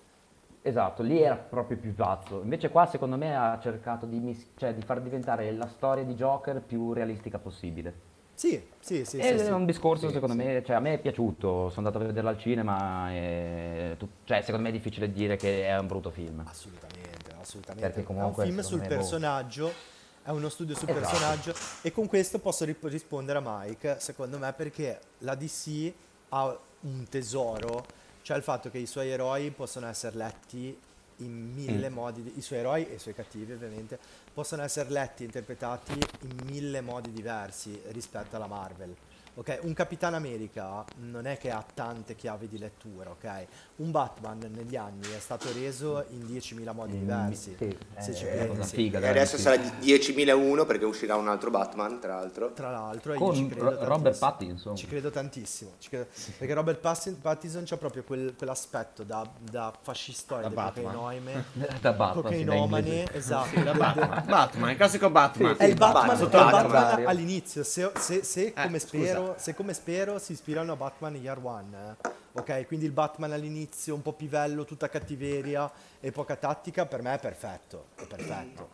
Esatto, lì era proprio più pazzo. Invece qua secondo me ha cercato di, mis- cioè, di far diventare la storia di Joker più realistica possibile. Sì, sì, sì, sì, è sì. un discorso secondo me, cioè a me è piaciuto, sono andato a vederlo al cinema e tu- cioè, secondo me è difficile dire che è un brutto film. Assolutamente, assolutamente. Perché comunque, è un film sul boh. personaggio, è uno studio sul Esatto. personaggio e con questo posso rip- rispondere a Mike, secondo me perché la DC ha un tesoro, cioè il fatto che i suoi eroi possono essere letti in mille Mm. modi, di- i suoi eroi e i suoi cattivi ovviamente, possono essere letti e interpretati in mille modi diversi rispetto alla Marvel. Ok, un Capitan America non è che ha tante chiavi di lettura, ok? Un Batman negli anni è stato reso in 10.000 modi Mm, diversi. sì, se è ci una pensi. figa E adesso DC. sarà di 10.001 perché uscirà un altro Batman, tra l'altro. Tra l'altro, e Con io ci credo Ro- Robert tantissimo. Pattinson. Ci credo tantissimo. ci credo- Perché Robert Pattinson c'ha proprio quel- quell'aspetto da, da fascistoide, Da Batman. cocainoime, da Batman, sì, da cocainomane, esatto. Sì, da Batman. Batman, il classico Batman. È il Batman, Batman, Batman. Batman all'inizio, se, se- se, Eh, come scusa. Spero, se come spero si ispirano a Batman Year One, eh. ok? Quindi il Batman all'inizio un po' pivello, tutta cattiveria e poca tattica, per me è perfetto, è perfetto.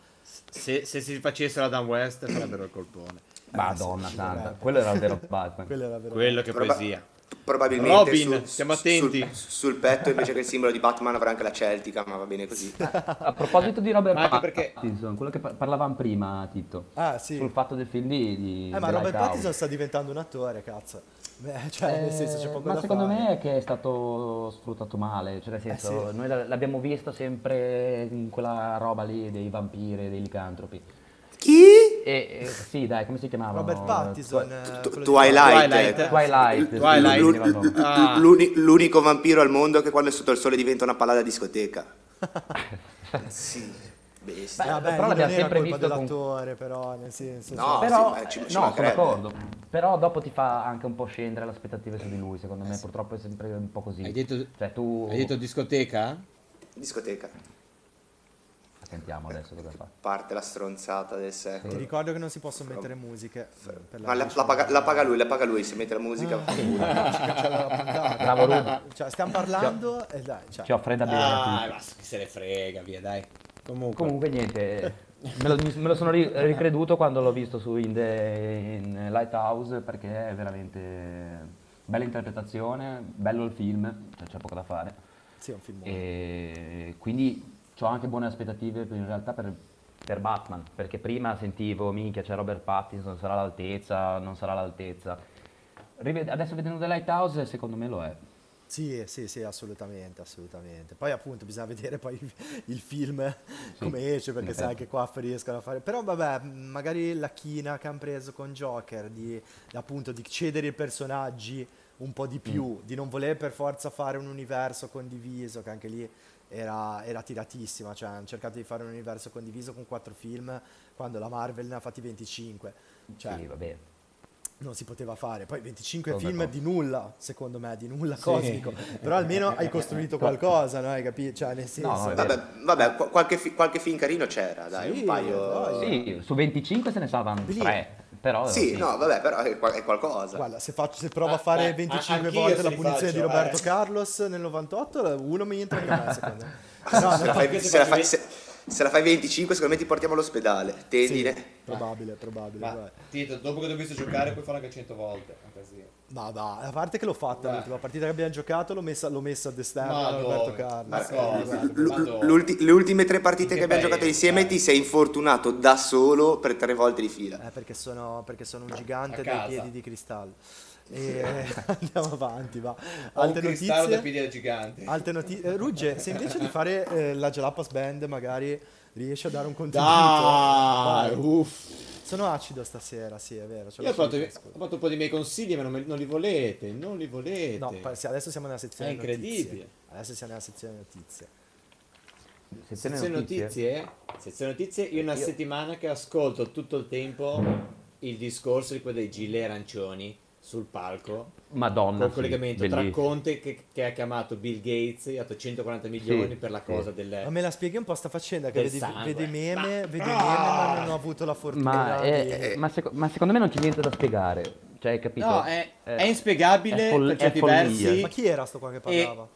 Se, se si facessero Adam West farebbero il colpone. Madonna Eh, sì, dovrebbe. quello era il vero Batman. Quello era vero. Quello che Proba- poesia. Probabilmente Robin, su- stiamo attenti. Sul, sul petto invece che il simbolo di Batman avrà anche la celtica, ma va bene così. A proposito di Robert anche perché- Pattinson, quello che par- parlavamo prima, Tito, Ah, sì. sul fatto del film di... di Eh, ma Robert. Pattinson sta diventando un attore, cazzo. Beh, cioè, nel Eh, senso, c'è poco ma da secondo fare. me è che è stato sfruttato male, cioè nel senso, sì. noi l'abbiamo visto sempre in quella roba lì dei vampiri, dei licantropi. Chi? E, e- sì, dai, come si chiamavano? Robert Pattinson. Eh, Twilight. Twilight. eh, Twilight. sì. Ah. L'unico vampiro al mondo che quando è sotto il sole diventa una palla da discoteca. sì, bestia. Eh, Beh, vabbè, però l'abbiamo sempre visto con- dell'attore, però, nel senso... No, sì. Però, sì, ma ci- ci no, sono d'accordo. Però dopo ti fa anche un po' scendere le aspettative su di lui, secondo me purtroppo è sempre un po' così. Hai detto, Cioè tu... hai detto discoteca? Discoteca. Sentiamo adesso cosa fa. Parte la stronzata del Ti secolo. ricordo che non si possono mettere musiche. eh, per Ma la, la paga, la paga lui, la paga lui, se mette la musica. Ah, la. Bravo Rudy. Cioè, stiamo parlando e dai, cioè, Ci offre da bere. Ah, ma chi se ne frega, via, dai. Comunque. Comunque niente, me lo, me lo sono ri- ricreduto quando l'ho visto su in, The- in Lighthouse perché è veramente bella interpretazione, bello il film, cioè c'è poco da fare. sì, è un film E quindi ho anche buone aspettative per- in realtà per, per Batman, perché prima sentivo, minchia c'è Robert Pattinson, sarà all'altezza, non sarà all'altezza. Rived- adesso vedendo The Lighthouse secondo me lo è. Sì, sì, sì, assolutamente, assolutamente. Poi appunto bisogna vedere poi il, il film come esce, perché in sai che qua riescono a fare... Però vabbè, magari la china che hanno preso con Joker, di appunto di cedere i personaggi un po' di più, di non voler per forza fare un universo condiviso, che anche lì era, era tiratissima, cioè hanno cercato di fare un universo condiviso con quattro film, quando la Marvel ne ha fatti 25. Cioè, Sì, vabbè. non si poteva fare. Poi 25 Sono film d'accordo. di nulla, secondo me, di nulla cosmico. Però almeno hai costruito qualcosa, no? Hai capito? Cioè, nel senso... no. Vabbè, vabbè qu- qualche, fi- qualche film carino c'era, dai, Sì, un paio. dai. Sì, su 25 se ne salvano Lì- 3, però Sì, no, vabbè, però è, è qualcosa. Guarda, se, faccio, se provo a Ah, fare eh, 25 anch'io volte la punizione di faccio, Roberto eh. Carlos nel 98, uno mi entra anche a me, secondo me. se, No, la fai, anche se se la faccio fai- se- se la fai 25, secondo me ti portiamo all'ospedale. sì, Tendine. probabile, probabile. Ma, vai. Tito, dopo che ti ho visto giocare puoi farlo anche 100 volte. Così. Ma dai, a parte che l'ho fatta Dai. l'ultima partita che abbiamo giocato, l'ho messa, l'ho messa a desterno Ma a Roberto? Carlos. Eh. L- le ultime tre partite che che abbiamo giocato paese, insieme dai? ti sei infortunato da solo per tre volte di fila. Eh, perché sono, perché sono un gigante dai piedi di cristallo. E andiamo avanti, va. Altre cristallo da notizie. piedi da gigante. Altre notizie. Eh, Rugge, se invece di fare eh, la Jalapas Band magari riesci a dare un contributo. Dai, uff. Sono acido stasera, sì, è vero. Io ho fatto, ho fatto un po' di miei consigli, ma non, me- non li volete, non li volete. No, adesso siamo nella sezione È incredibile. notizie. Adesso siamo nella sezione notizie. Sezione Sezione notizie. notizie? Sezione notizie, io una settimana che ascolto tutto il tempo il discorso di quello dei gilet arancioni sul palco. Madonna. Col sì, collegamento tra bellissimo. Conte che, che ha chiamato Bill Gates e ha dato 140 milioni Sì, per la sì. cosa del... Ma me la spieghi un po' sta faccenda che vedi, vedi meme, vedi meme, ma non ho avuto la fortuna Ma, di... è- ma seco- ma secondo me non c'è niente da spiegare. Cioè, hai capito? No, è, Eh, è inspiegabile è fol- per è certi versi. Ma chi era sto qua che parlava?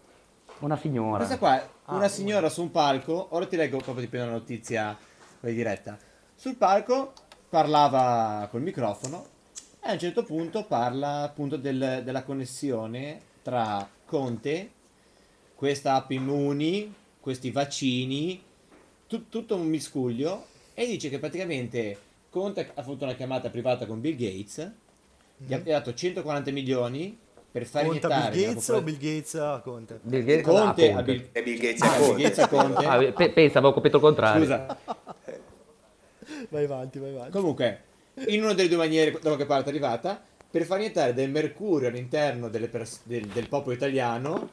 Una signora. Questa qua, Ah, una signora su un palco, ora ti leggo proprio di prima la notizia quella diretta. Sul palco parlava col microfono e a un certo punto parla appunto del- della connessione tra Conte, questa app immuni, questi vaccini, tu- tutto un miscuglio e dice che praticamente Conte ha avuto una chiamata privata con Bill Gates, gli ha dato 140 milioni per far Conta iniettare Bill Gates o popolazione- Bill Gates a Conte? Bill Gates Conte ah, a Bill, E Bill Gates ah, è Bill Conte. Gates a Conte. Ah, pe- pensa, avevo capito il contrario. Scusa. Vai avanti, vai avanti. Comunque, in una delle due maniere da qualche parte è arrivata, per far iniettare del mercurio all'interno delle pers- del, del popolo italiano,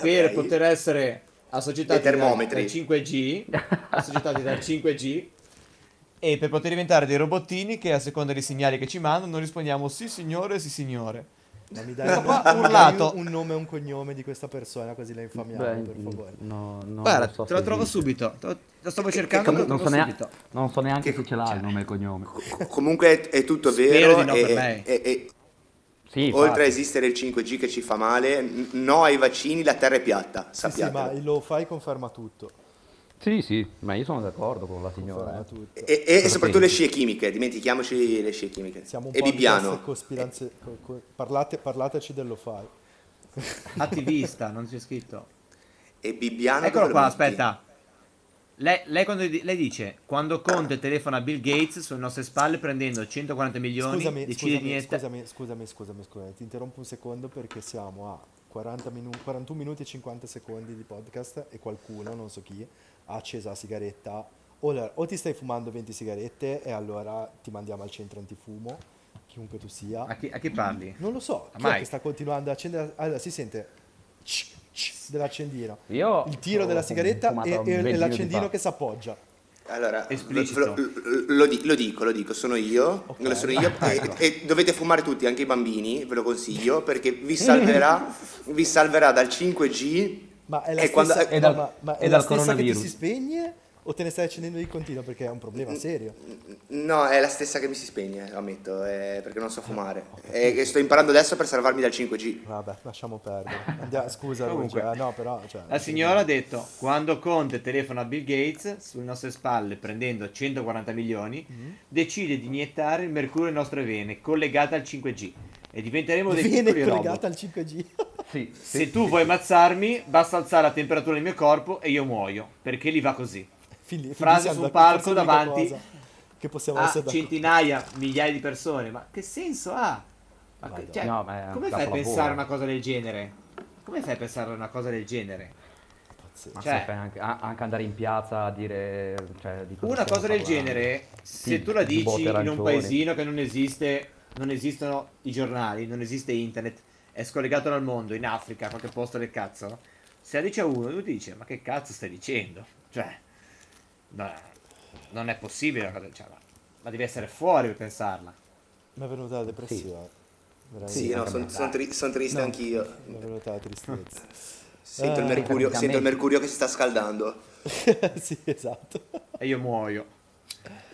per ok. poter essere associati Dei dal, dal 5G, associati dal 5G, e per poter diventare dei robottini che a seconda dei segnali che ci mandano noi rispondiamo sì signore, sì signore. Ma mi dai, mi dai urlato. un nome e un cognome di questa persona così la infamiamo, Beh, per favore. no, no, Guarda, so te lo trovo esiste. subito, te lo, lo stavo cercando, lo Non so, nea- subito. non so neanche Che- se ce l'ha il nome e il cognome. Comunque è, è tutto Spero vero di no e, e- e Sì, oltre a infatti. esistere il 5G che ci fa male, no ai vaccini, la terra è piatta, Sì, sì, sappiate. ma il lo fai conferma tutto. Sì, sì, ma io sono d'accordo con la signora. Eh. E, e- e soprattutto le scie chimiche, dimentichiamoci le scie chimiche. Siamo un e po' di Bibbiano. cospiranze, co- co- parlate, parlateci dello fai. Attivista, non c'è scritto. E Bibbiano Eccolo qua, aspetta. Lei, lei quando di- lei dice quando Conte telefona a Bill Gates sulle nostre spalle prendendo 140 milioni Scusami, decide di scusami, niente scusami, scusami, scusami, scusami, ti interrompo un secondo perché siamo a 40 minu- 41 minuti e 50 secondi di podcast e qualcuno, non so chi, ha acceso la sigaretta. Allora, o ti stai fumando 20 sigarette e allora ti mandiamo al centro antifumo, chiunque tu sia. a chi, a chi parli? Non lo so, A chi è Mike. che sta continuando a accendere? Allora, si sente dell'accendino, Io il tiro della sigaretta e, e- l'accendino che si appoggia. Allora, lo, lo- lo di- lo dico, lo dico, sono io, Ok. lo sono io e, e dovete fumare tutti, anche i bambini, ve lo consiglio, perché vi salverà, vi salverà dal 5G Ma è la e stessa, quando- e dal- ma- ma è e la dal stessa che ti si spegne o te ne stai accendendo di continuo perché è un problema serio. No, è la stessa che mi si spegne, lo ammetto, eh, perché non so fumare. E che sto imparando adesso per salvarmi dal 5G. Vabbè, lasciamo perdere. Andiamo- scusa, Comunque, Lucia, no, però... Cioè, La signora ha detto quando Conte telefona a Bill Gates sulle nostre spalle prendendo 140 milioni Mm-hmm. decide di iniettare il mercurio nelle nostre vene collegate al 5G e diventeremo dei viene piccoli collegata al 5G. Sì, Se tu vuoi ammazzarmi basta alzare la temperatura del mio corpo e io muoio perché gli va così. Lì- lì Frase sul d'accordo, palco davanti Che possiamo a essere d'accordo. centinaia, migliaia di persone. Ma che senso ha? Ma che- cioè, No, ma un come fai a pensare una cosa del genere? Come fai a pensare a una cosa del genere? Pazzesco. Ma Cioè- anche, a- anche andare in piazza a dire... Cioè, di cosa Una cosa del parlando. genere, se Sì, tu la di dici in un paesino che non esiste, non esistono i giornali, non esiste internet, è scollegato dal mondo, in Africa, a qualche posto del cazzo, se la dice a uno, lui dice, ma che cazzo stai dicendo? Cioè, no, non è possibile una cosa, cioè, ma, ma devi essere fuori per pensarla. Mi è venuta la depressione. Veramente. Sì, no, sono son tri- son triste No. anch'io. Mi è venuta la tristezza. Sento, il Eh, mercurio, anche a sento il mercurio che si sta scaldando. sì, esatto. E io muoio.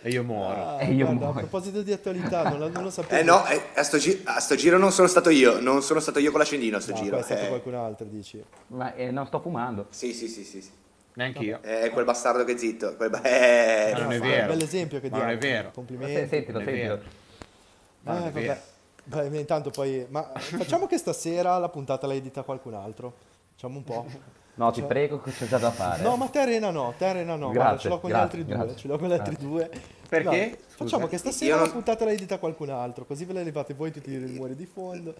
E io muoro. Ah, E io guarda, a muoio. proposito di attualità, non, lo- non lo sapevo. Eh no, eh, a, sto gi- a sto giro non sono stato io, non sono stato io con l'accendino a sto No, giro. è stato eh, qualcun altro, dici. Ma eh, non sto fumando. sì, sì, sì, sì, sì. Neanch'io. È quel bastardo che è zitto. Quel ba- eh, Ma non è vero. Un bel esempio che Ma non diamo. è vero. Complimenti. se- Sentilo, non è sentilo. non Eh, è vabbè. vero. Beh, intanto poi... Ma facciamo che stasera la puntata la edita qualcun altro. Facciamo un po'. No, ti Cioè- prego, che c'è già da fare. No, ma te arena no, te arena no. Grazie, Guarda, ce l'ho con grazie, gli altri due. grazie. Ce l'ho con gli altri Grazie. due. Perché? No, facciamo che stasera Io la puntata la edita qualcun altro, così ve la levate voi tutti i rumori di fondo.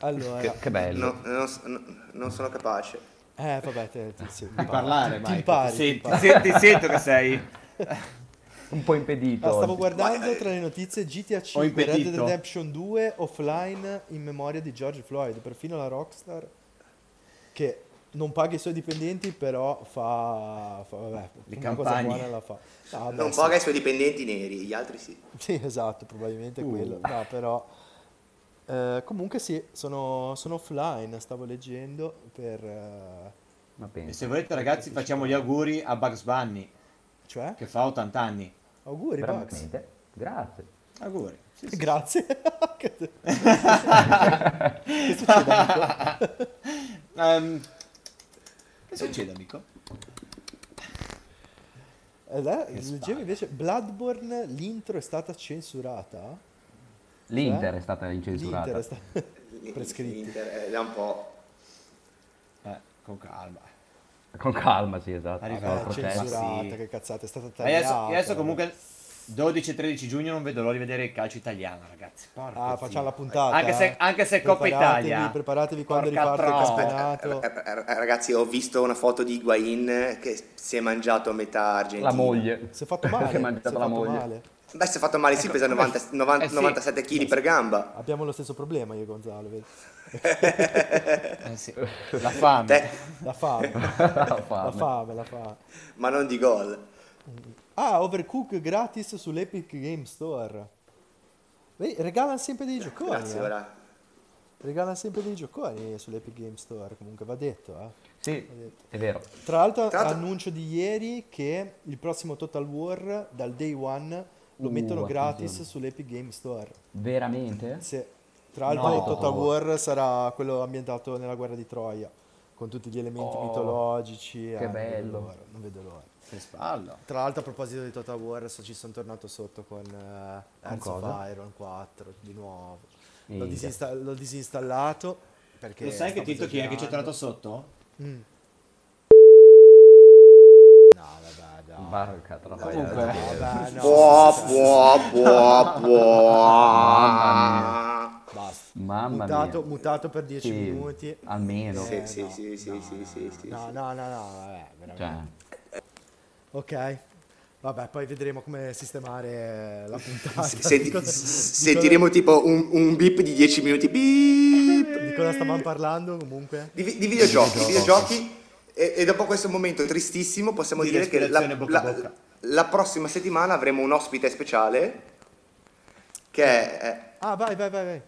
Allora, Che bello. No, non, no- non sono capace. eh vabbè, te, te- sì, Di parlare, ti Mike. impari, Ti ti impari. ti senti- ti sento che sei... Un po' impedito. Ah, stavo oggi. guardando Ma, eh, tra le notizie GTA Ho 5 Red Dead. Redemption 2 offline in memoria di George Floyd. Perfino la Rockstar, che non paga i suoi dipendenti, però fa, fa vabbè, Le campagne. buona la fa. No, vabbè, non sì. paga i suoi dipendenti neri, gli altri sì. Sì, esatto, probabilmente è Uh. quello. No, però... eh, comunque sì, sono, sono offline, stavo leggendo per... eh, E se volete ragazzi facciamo gli auguri a Bugs Bunny, cioè? che fa 80 anni. Auguri, Bugs. Veramente? Grazie. Auguri. Sì, sì. Grazie. che succede, amico? Che succede amico? Eh, là, Che leggevo invece Bloodborne, l'intro è stata censurata. L'Inter Cioè? è stata incensurata. L'Inter è stata... Prescritti. L'Inter è da un po'. Eh, con calma. Con calma, sì, esatto. Arriva processo. censurata, sì. che cazzata, è stata tagliata. Adesso, adesso comunque 12 e 13 giugno non vedo l'ora di vedere il calcio italiano ragazzi. Porca Ah, facciamo la puntata. Anche se, eh. anche se è Coppa Preparatevi, Italia. Preparatevi quando Porca riparte il troia. campionato. Eh, eh, Ragazzi, ho visto una foto di Higuain che si è mangiato a metà Argentina. La moglie. Si è fatto male. si è mangiata si è la fatto moglie. male. Beh, si è fatto male, sì, Ecco, pesa come- 90 90 eh sì. 97 kg per gamba. Abbiamo lo stesso problema io e Gonzalo, vedi? Eh sì, La fame. Te- La fame. La la fame. fame, la fame. ma non di gol. Ah, Overcook gratis sull'Epic Game Store. Vedi, regalano sempre dei gioconi. Grazie, eh. Regalano sempre dei gioconi sull'Epic Game Store, comunque va detto, eh. Sì, è vero. Tra l'altro, Tra l'altro- annuncio di ieri che il prossimo Total War dal day one lo Uh, mettono gratis attenzione. sull'Epic Game Store. Veramente? Se- Tra l'altro, No. Total War sarà quello ambientato nella guerra di Troia, con tutti gli elementi Oh, mitologici. che non vedo bello. l'ora, non vedo l'ora. Che spallo. Tra l'altro, a proposito di Total War, so- ci sono tornato sotto con uh, Hearts of? Iron 4 di nuovo. L'ho, disinsta- l'ho disinstallato perché. Lo sai che Tito chi è che ci è tornato sotto? Mm. No, vabbè, dai. Barca troia. Comunque. Vabbè, no, Può, cioè, può, può, Mamma può. Basta. Mamma mutato, mia. mutato per 10 Sì, minuti. Almeno. Sì, Eh, sì, no, sì, sì, no, sì, no, sì, no, sì, No, sì. no, no, no, vabbè, veramente. Cioè, Ok. Vabbè, poi vedremo come sistemare la puntata. Senti- Di cosa- di sentiremo tipo un, un beep di 10 minuti. Beep. cosa- Di cosa stavamo parlando comunque? Di, di videogiochi, videogiochi e, e dopo questo momento tristissimo possiamo Di dire che la, bocca la- bocca. la prossima settimana avremo un ospite speciale che è, Ah, vai, vai, vai, vai.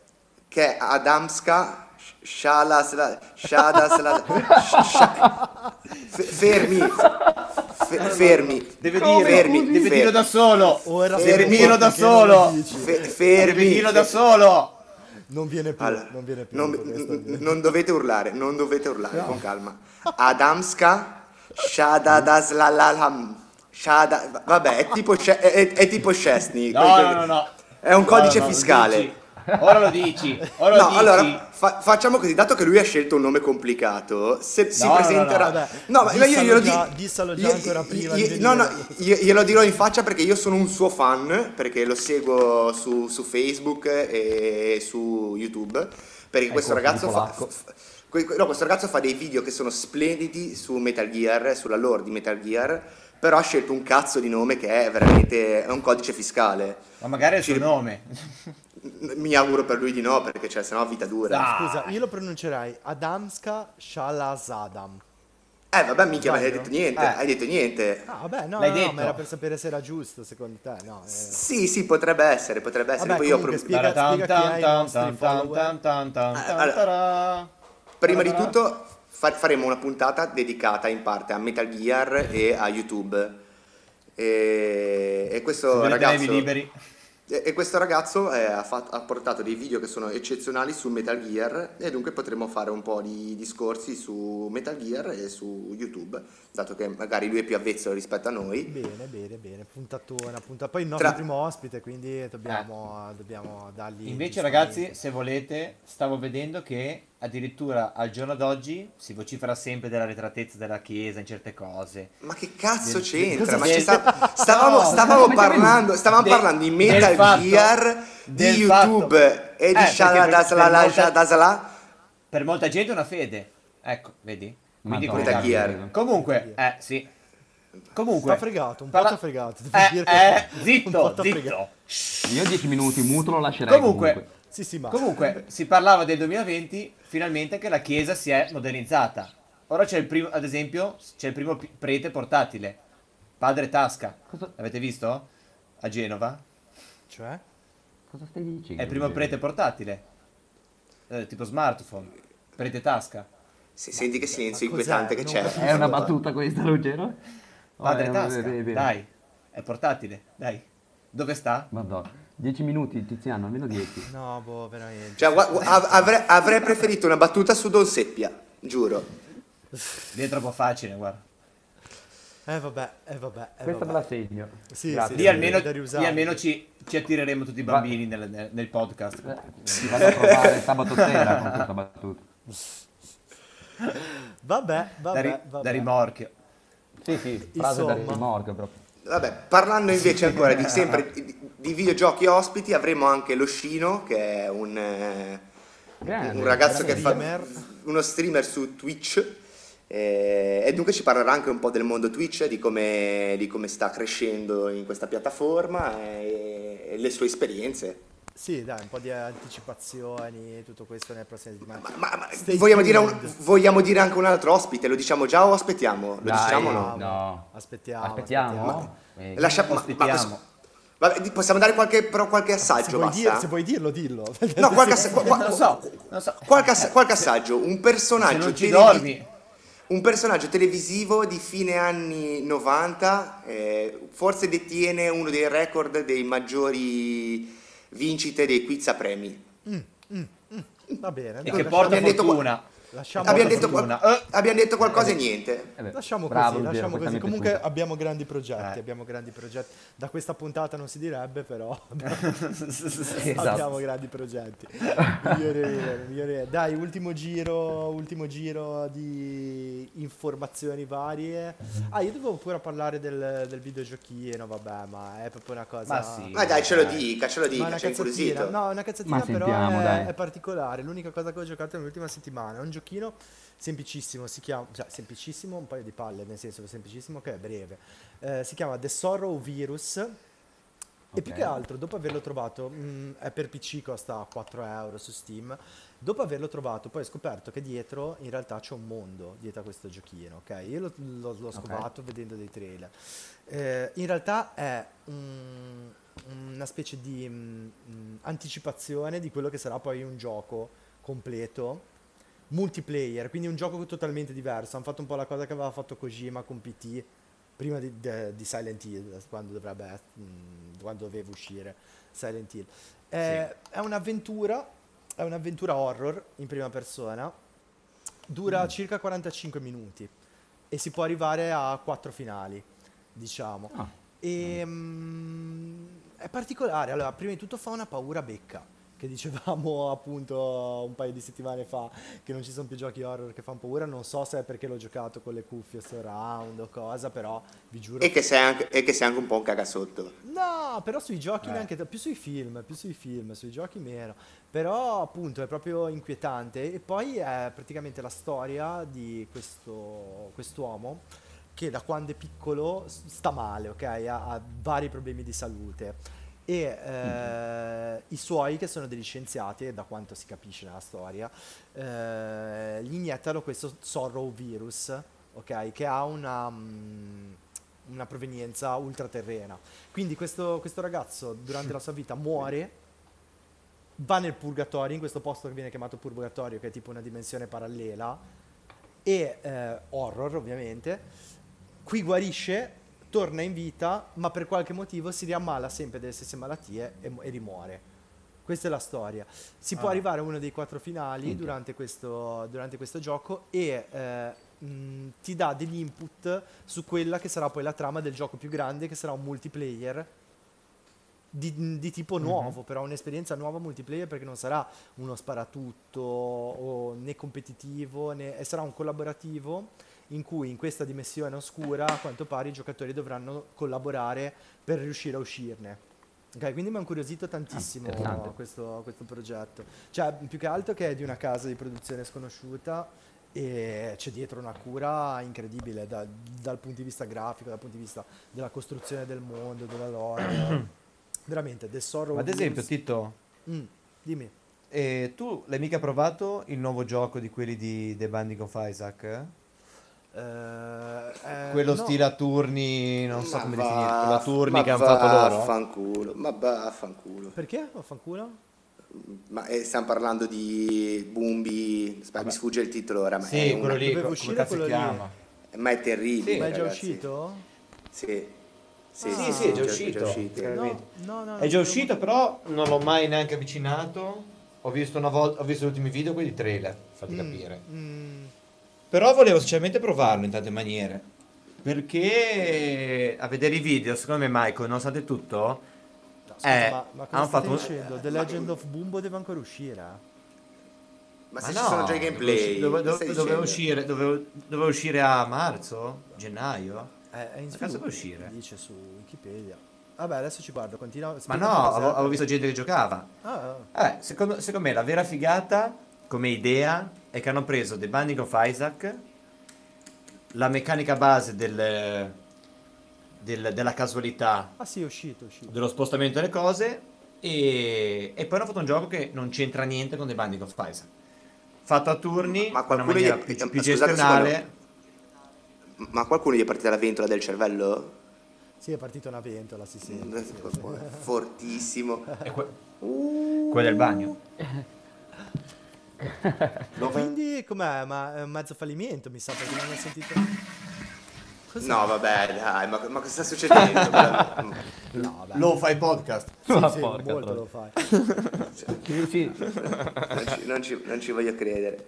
che è Adamska Shalasla Shadasla Sha- Fe- fermi Fe- fermi Deve dire, Fermi, deve fermi. da solo. Deve qua da solo. lo dici. Fe- Deve fermi dirlo da solo. Non viene più, Allora, non viene più. non, n- non dovete urlare, non dovete urlare, con calma. Adamska Shadadaslalalham. Shada, vabbè, è tipo, Sce- è, è tipo Szczesny. No, no, no, no. È un codice No, no, no, fiscale. Ora lo dici. Ora lo No, dici. allora fa- facciamo così, dato che lui ha scelto un nome complicato, se si No, no, presenterà... no, No, ma io glielo dico... dissalo già io- ancora prima io- di No, no, io- glielo dirò in faccia perché io sono un suo fan, perché lo seguo su, su Facebook e su YouTube, perché questo corso di ragazzo fa... no, questo ragazzo fa dei video che sono splendidi su Metal Gear, sulla lore di Metal Gear, però ha scelto un cazzo di nome che è veramente è un codice fiscale. Ma magari è il suo nome. Mi auguro per lui di no, perché cioè, sennò vita dura. Ah. Scusa, io lo pronuncerai Adamska Shalazadam. Eh vabbè, minchia, ma hai detto niente, Eh. hai detto niente. Ah, vabbè, no, L'hai no, no, detto. ma era per sapere se era giusto secondo te. No, eh. Sì, sì, potrebbe essere, potrebbe essere. Vabbè, Poi io comunque, pro- spiega- spiega prima di tutto fa- faremo una puntata dedicata in parte a Metal Gear e a YouTube. E, e questo ragazzo... liberi. E e questo ragazzo eh, ha, fat- ha portato dei video che sono eccezionali su Metal Gear e dunque potremo fare un po' di discorsi su Metal Gear e su YouTube, dato che magari lui è più avvezzo rispetto a noi. Bene, bene, bene. Puntatona, punta. Poi il nostro Tra- primo ospite, quindi dobbiamo, dobbiamo dargli. Invece, ragazzi, se volete, stavo vedendo che addirittura al giorno d'oggi si vocifera sempre della retratezza della Chiesa in certe cose. Ma che cazzo Del- c'entra? del- Ma ci del- sta- stavamo, No, stavamo parlando, stavamo del- parlando di Metal fatto- Gear, di YouTube fatto- e di Eh, perché per- Shaladasala- per molta- Shadasala. Per molta gente è una fede. Ecco, vedi? Quindi Madonna, Metal comunque- Gear. Comunque, eh, sì. Comunque. T'ha fregato, un po' parla- fregato, Eh, eh, che- un po' zitto, zitto. Io 10 minuti muto lo lascerei Comunque, comunque. Sì, sì, ma... Comunque, si parlava del 2020, finalmente che la chiesa si è modernizzata. Ora c'è il primo, ad esempio, c'è il primo prete portatile, padre Tasca. Cosa- L'avete visto? A Genova? Cioè? Cosa stai dicendo? È il primo prete portatile. Eh, tipo smartphone. Prete Tasca. Se- Senti che silenzio inquietante che c'è. È una battuta questa, Ruggero? Padre Oh, Tasca. è- è- è- Dai. È portatile. Dai. Dove sta? Madonna. 10 minuti, Tiziano, almeno 10. No, boh, veramente. Cioè, av- avrei, avrei preferito una battuta su Don Seppia, giuro. Lì è troppo facile, guarda. Eh vabbè, eh vabbè, eh Questa me vabbè. la segno. Sì, Grazie. sì, Lì almeno, da lì almeno ci, ci attireremo tutti i Va- bambini nel, nel- nel podcast. Eh, Ti vado a provare sabato sera con questa battuta. Vabbè, Da, vabbè, ri- vabbè. da rimorchio. Sì, sì, frase da Insomma. rimorchio proprio. Vabbè, parlando invece ancora di sempre di, di videogiochi ospiti, avremo anche lo Scino, che è un, eh, Grande, un ragazzo che fa streamer. uno streamer su Twitch. eh, e dunque ci parlerà anche un po' del mondo Twitch, di come, di come sta crescendo in questa piattaforma e, e le sue esperienze. Sì, dai, un po' di anticipazioni, tutto questo nelle prossime settimane. Ma, ma- ma vogliamo, dire un- vogliamo dire anche un altro ospite? Lo diciamo già o aspettiamo? Lo Dai, diciamo o no? no. Aspettiamo. Aspettiamo? Eh, Lascia- ma- ma- Ospitiamo. Vabbè, possiamo dare qualche, però qualche Se assaggio, vuoi, basta? dir- se vuoi dirlo, dillo. No, qualche, ass- qua- Non so, non so. qualche ass- qualche assaggio. Un Se personaggio, non ci televi- dormi. un personaggio televisivo di fine anni 90, eh, forse detiene uno dei record dei maggiori vincite dei quiz a premi. Va bene. E che porta abbiamo detto- fortuna. Lasciamo Abbiamo detto, qual-. Eh. abbiamo detto qualcosa e niente. eh Lasciamo bravo, così, lasciamo così. Comunque piaciuta. abbiamo grandi progetti, Eh. abbiamo grandi progetti. Da questa puntata non si direbbe, però Esatto. abbiamo grandi progetti. Migliore migliore. Dai, ultimo giro, ultimo giro di informazioni varie. Ah, io dovevo pure parlare del, del videogiochino, vabbè, ma è proprio una cosa... Ma sì. Ma dai, ce lo dica, ce lo dica, cazzatina, incuriosito. no, una cazzatina Ma però sentiamo, è, dai. è particolare. L'unica cosa che ho giocato nell'ultima settimana è un giochino semplicissimo, si chiama, cioè semplicissimo, un paio di palle, nel senso semplicissimo che è breve. Eh, si chiama The Sorrow Virus. E più che altro, dopo averlo trovato, mh, è per PC, costa 4 euro su Steam. Dopo averlo trovato, poi ho scoperto che dietro in realtà c'è un mondo dietro a questo giochino, ok? Io l'ho, l'ho- l'ho scovato vedendo dei trailer. Eh, in realtà è un- una specie di mh, mh, anticipazione di quello che sarà poi un gioco completo multiplayer, quindi un gioco totalmente diverso. Hanno fatto un po' la cosa che aveva fatto Kojima con PT prima di, de- di Silent Hill, quando dovrebbe mh, quando doveva uscire Silent Hill. È, è un'avventura, è un'avventura horror in prima persona. Dura circa 45 minuti e si può arrivare a quattro finali, diciamo. Ah. E, mm, è particolare. Allora, prima di tutto fa una paura becca. Che dicevamo appunto un paio di settimane fa che non ci sono più giochi horror che fanno paura. Non so se è perché l'ho giocato con le cuffie surround o cosa, però vi giuro. E che, sei anche, e che sei anche un po' un cagasotto. No, però sui giochi Eh. neanche più sui film, più sui film, sui giochi meno. Però appunto è proprio inquietante e poi è praticamente la storia di questo quest'uomo che da quando è piccolo sta male, ok? Ha, ha vari problemi di salute e eh, i suoi che sono degli scienziati, da quanto si capisce nella storia, eh, gli iniettano questo sorrow virus, ok? Che ha una, mm, una provenienza ultraterrena. Quindi questo, questo ragazzo durante la sua vita muore, va nel purgatorio, in questo posto che viene chiamato purgatorio, che è tipo una dimensione parallela, e eh, horror ovviamente, qui guarisce, torna in vita, ma per qualche motivo si riammala sempre delle stesse malattie e, e rimuore. Questa è la storia. Si può Ah. arrivare a uno dei quattro finali durante questo, durante questo gioco e eh, mh, ti dà degli input su quella che sarà poi la trama del gioco più grande, che sarà un multiplayer di, di tipo nuovo, però un'esperienza nuova multiplayer perché non sarà uno sparatutto né competitivo, né, sarà un collaborativo in cui in questa dimensione oscura a quanto pare i giocatori dovranno collaborare per riuscire a uscirne. Ok, quindi mi ha incuriosito tantissimo interessante. questo, questo progetto. Cioè, più che altro che è di una casa di produzione sconosciuta e c'è dietro una cura incredibile da- dal punto di vista grafico, dal punto di vista della costruzione del mondo, della lore. Veramente, The Sorrow ad esempio, Blues- Tito, Mm, dimmi. eh, tu l'hai mica provato il nuovo gioco di quelli di The Binding of Isaac? Eh, eh, Quello no. stile a turni, non so Ma come va- definirlo, a turni che hanno fatto loro? Vaffanculo, ma vaffanculo. Perché? Vaffanculo? Ma eh, stiamo parlando di Bumbi, aspetta, mi sfugge il titolo ora, ma, Sì, è, una- quello lì, Doveva come uscire cazzo si quello lì. chiama? ma è terribile. Ma è già ragazzi. uscito? Sì. Sì, Ah. sì, Sì, sì, è già uscito. uscito. Eh, No, vedi. no, no. È già uscito, però non l'ho mai neanche avvicinato. Ho visto una volta, ho visto gli ultimi video, quelli trailer, fate capire. Mm, Però volevo sinceramente provarlo in tante maniere. Perché a vedere i video, secondo me, Michael, nonostante tutto, no, scusa, Eh, ma, ma cosa hanno fatto un- dicendo? The Legend of Bumbo deve ancora usire? Ma Ma se no, ci sono già i gameplay, Dove, dove- stai doveva, uscire, doveva, doveva uscire a marzo? Gennaio? È, è in Ma sviluppo, può uscire? Dice su Wikipedia. Vabbè, adesso ci guardo, continua. Ma no, avevo, visto gente che giocava. Ah, ah. Eh, secondo, secondo me la vera figata come idea è che hanno preso The Binding of Isaac, la meccanica base del- del- della casualità, Ah, sì, è uscito, è uscito. dello spostamento delle cose e, e poi hanno fatto un gioco che non c'entra niente con The Binding of Isaac. Fatto a turni, Ma in una qualcuno maniera gli- più, ma più scusate un gestionale. Ma a qualcuno gli è partita la ventola del cervello? Sì, è partita una ventola, si sente. sì, sì. Fortissimo. È que- quella del bagno. Quindi com'è? Ma è un mezzo fallimento, mi sa, perché non ho sentito. Cos'è? No, vabbè, dai, ma, ma cosa sta succedendo? No, vabbè. Lo fai podcast. Sì, Ma sì, porca molto lo fai. Sì, sì. non, ci, non ci- non ci voglio credere.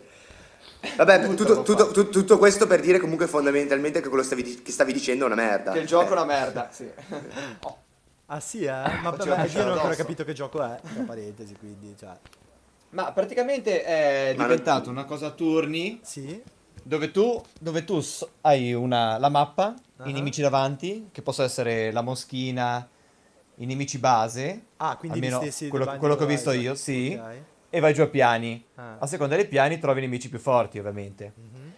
Vabbè, tutto, tutto- tutto- tutto questo per dire comunque fondamentalmente che quello stavi che stavi dicendo è una merda. Che il gioco è una merda. Sì. Ah sì, eh? Ma vabbè, io non ho ancora capito che gioco è, tra parentesi, quindi, cioè... Ma praticamente è Ma non- diventato una cosa a turni Sì? dove tu, dove tu hai una, la mappa, Ah. i nemici davanti, che possono essere la moschina, i nemici base, Ah, quindi almeno quello, quello che ho visto io, sì, Ok. e vai giù a piani. Ah. A seconda dei piani trovi nemici più forti, ovviamente. Mhm.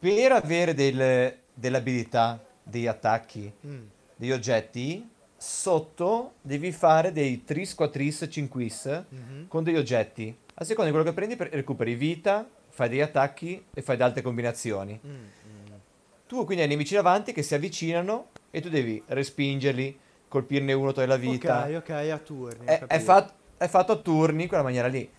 Per avere del- delle abilità, degli attacchi, Mm. degli oggetti, sotto devi fare dei tris, quattris, cinquis Mhm. con degli oggetti. A seconda di quello che prendi, pre- recuperi vita, fai degli attacchi e fai altre combinazioni. Mm, mm. Tu quindi hai nemici davanti che si avvicinano e tu devi respingerli, colpirne uno, togliere la vita. Ok, ok, a turni. È, è fat- è fatto a turni in quella maniera lì.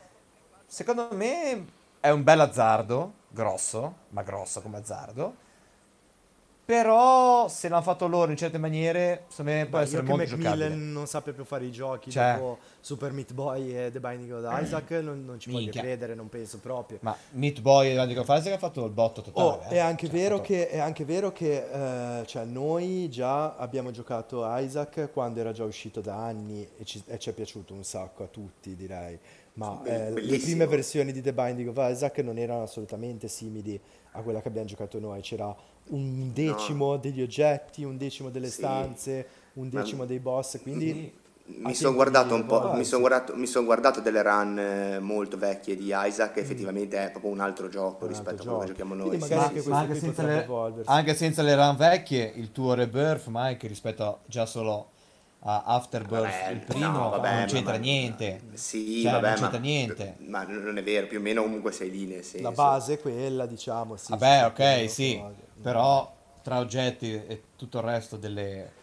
Secondo me è un bel azzardo, grosso, ma grosso come azzardo. Però se l'hanno fatto loro in certe maniere, secondo me può Beh, essere io molto che Macmillan giocabile. non sappia più fare i giochi Cioè- dopo Super Meat Boy e The Binding of Isaac non, non ci voglio Minchia. credere, non penso proprio. Ma Meat Boy e Randy Isaac ha fatto il botto totale. Oh, eh. è, anche Cioè, vero fatto- che, è anche vero che eh, cioè, noi già abbiamo giocato Isaac quando era già uscito da anni e ci, e ci è piaciuto un sacco a tutti, direi. Ma Be- eh, le prime versioni di The Binding of Isaac non erano assolutamente simili a quella che abbiamo giocato noi. C'era un decimo degli oggetti, un decimo delle Sì. stanze, un Ma- decimo dei boss, quindi... Mi sono guardato un po', mi sono guardato, mi son guardato delle run eh, molto vecchie di Isaac, effettivamente è proprio un altro gioco Un rispetto altro a quello che giochiamo noi. Sì, anche sì. anche senza, le, anche senza le run vecchie, il tuo rebirth, Mike, rispetto a- già solo a Afterbirth, Vabbè, il primo, no, vabbè, non ma- c'entra ma- niente. Sì, Cioè, vabbè, non c'entra ma, niente. ma non è vero, più o meno comunque sei lì nel senso. La base è quella, diciamo. Sì, Vabbè, sì, ok, sì, cose. Però tra oggetti e tutto il resto delle...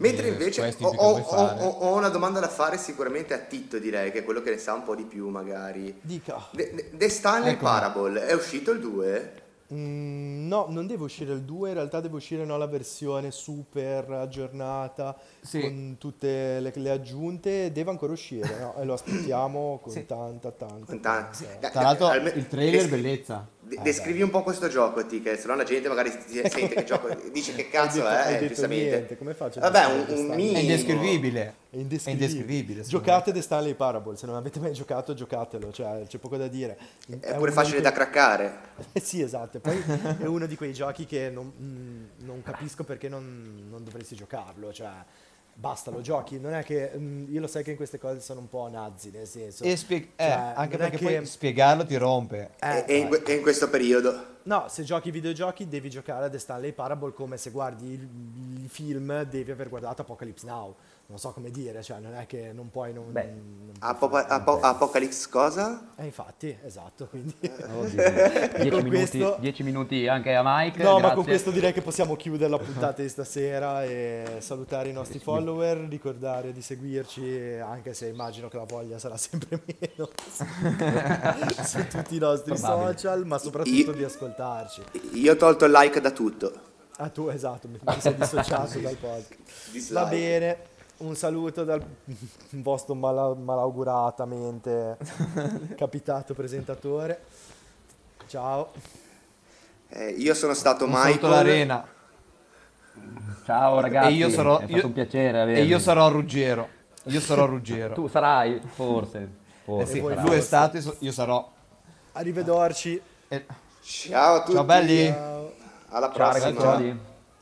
Mentre delle invece ho, ho- ho- ho una domanda da fare sicuramente a Titto, direi, che è quello che ne sa un po' di più magari. Dica. The, The- Stanley Ecco. Parable, è uscito il 2? Mm, no, non deve uscire il 2, in realtà deve uscire no, la versione super aggiornata Sì. con tutte le, le aggiunte, deve ancora uscire no? e lo aspettiamo con Sì. tanta tanta Con tanta. Tra l'altro il trailer le- bellezza. De- descrivi un po' questo gioco, T, che se no la gente magari si sente che gioco, dice che cazzo Hai detto- hai è, detto giustamente. niente, come faccio Vabbè, un, un quest'anno? È minimo. indescrivibile. È indescrivibile. È indescrivibile, Giocate The Stanley Parable, se non avete mai giocato giocatelo, cioè c'è poco da dire. È pure uno facile da craccare. Eh sì, esatto, poi è uno di quei giochi che non, mm, non capisco perché non, non dovresti giocarlo, cioè basta, lo giochi, non è che mm, io lo sai che in queste cose sono un po' nazi, nel senso... E spie- eh, Cioè, anche non è perché che- poi spiegarlo ti rompe. Eh, e, in, que- in questo periodo. No, se giochi videogiochi devi giocare a The Stanley Parable come se guardi il, il film devi aver guardato Apocalypse Now. Non so come dire, cioè non è che non puoi non... Beh. non- Apo- Apo- Apocalypse cosa? Eh, infatti, esatto, quindi... 10 con minuti, questo- 10 minuti anche a Mike. No, ma grazie. con questo direi che possiamo chiudere la puntata di stasera e salutare i nostri follower, ricordare di seguirci, anche se immagino che la voglia sarà sempre meno su tutti i nostri Probabile. social, ma soprattutto Io- di ascoltarci. Io ho tolto il like da tutto. Ah, tu esatto, mi mi sei dissociato dal podcast. Dislike. Va bene, un saluto dal vostro mala- malauguratamente capitato presentatore. Ciao. Eh, io sono stato Un Michael. saluto l'arena. Ciao ragazzi, E io sarò, è stato io- un piacere e avervi. io sarò Ruggero. Io sarò Ruggero. Tu sarai, forse. Eh forse sì, voi sarai. lui è stato, io so- io sarò. Arrivederci. Eh, Ciao a tutti. Ciao belli. Ciao. Alla Ciao prossima. ragazzi.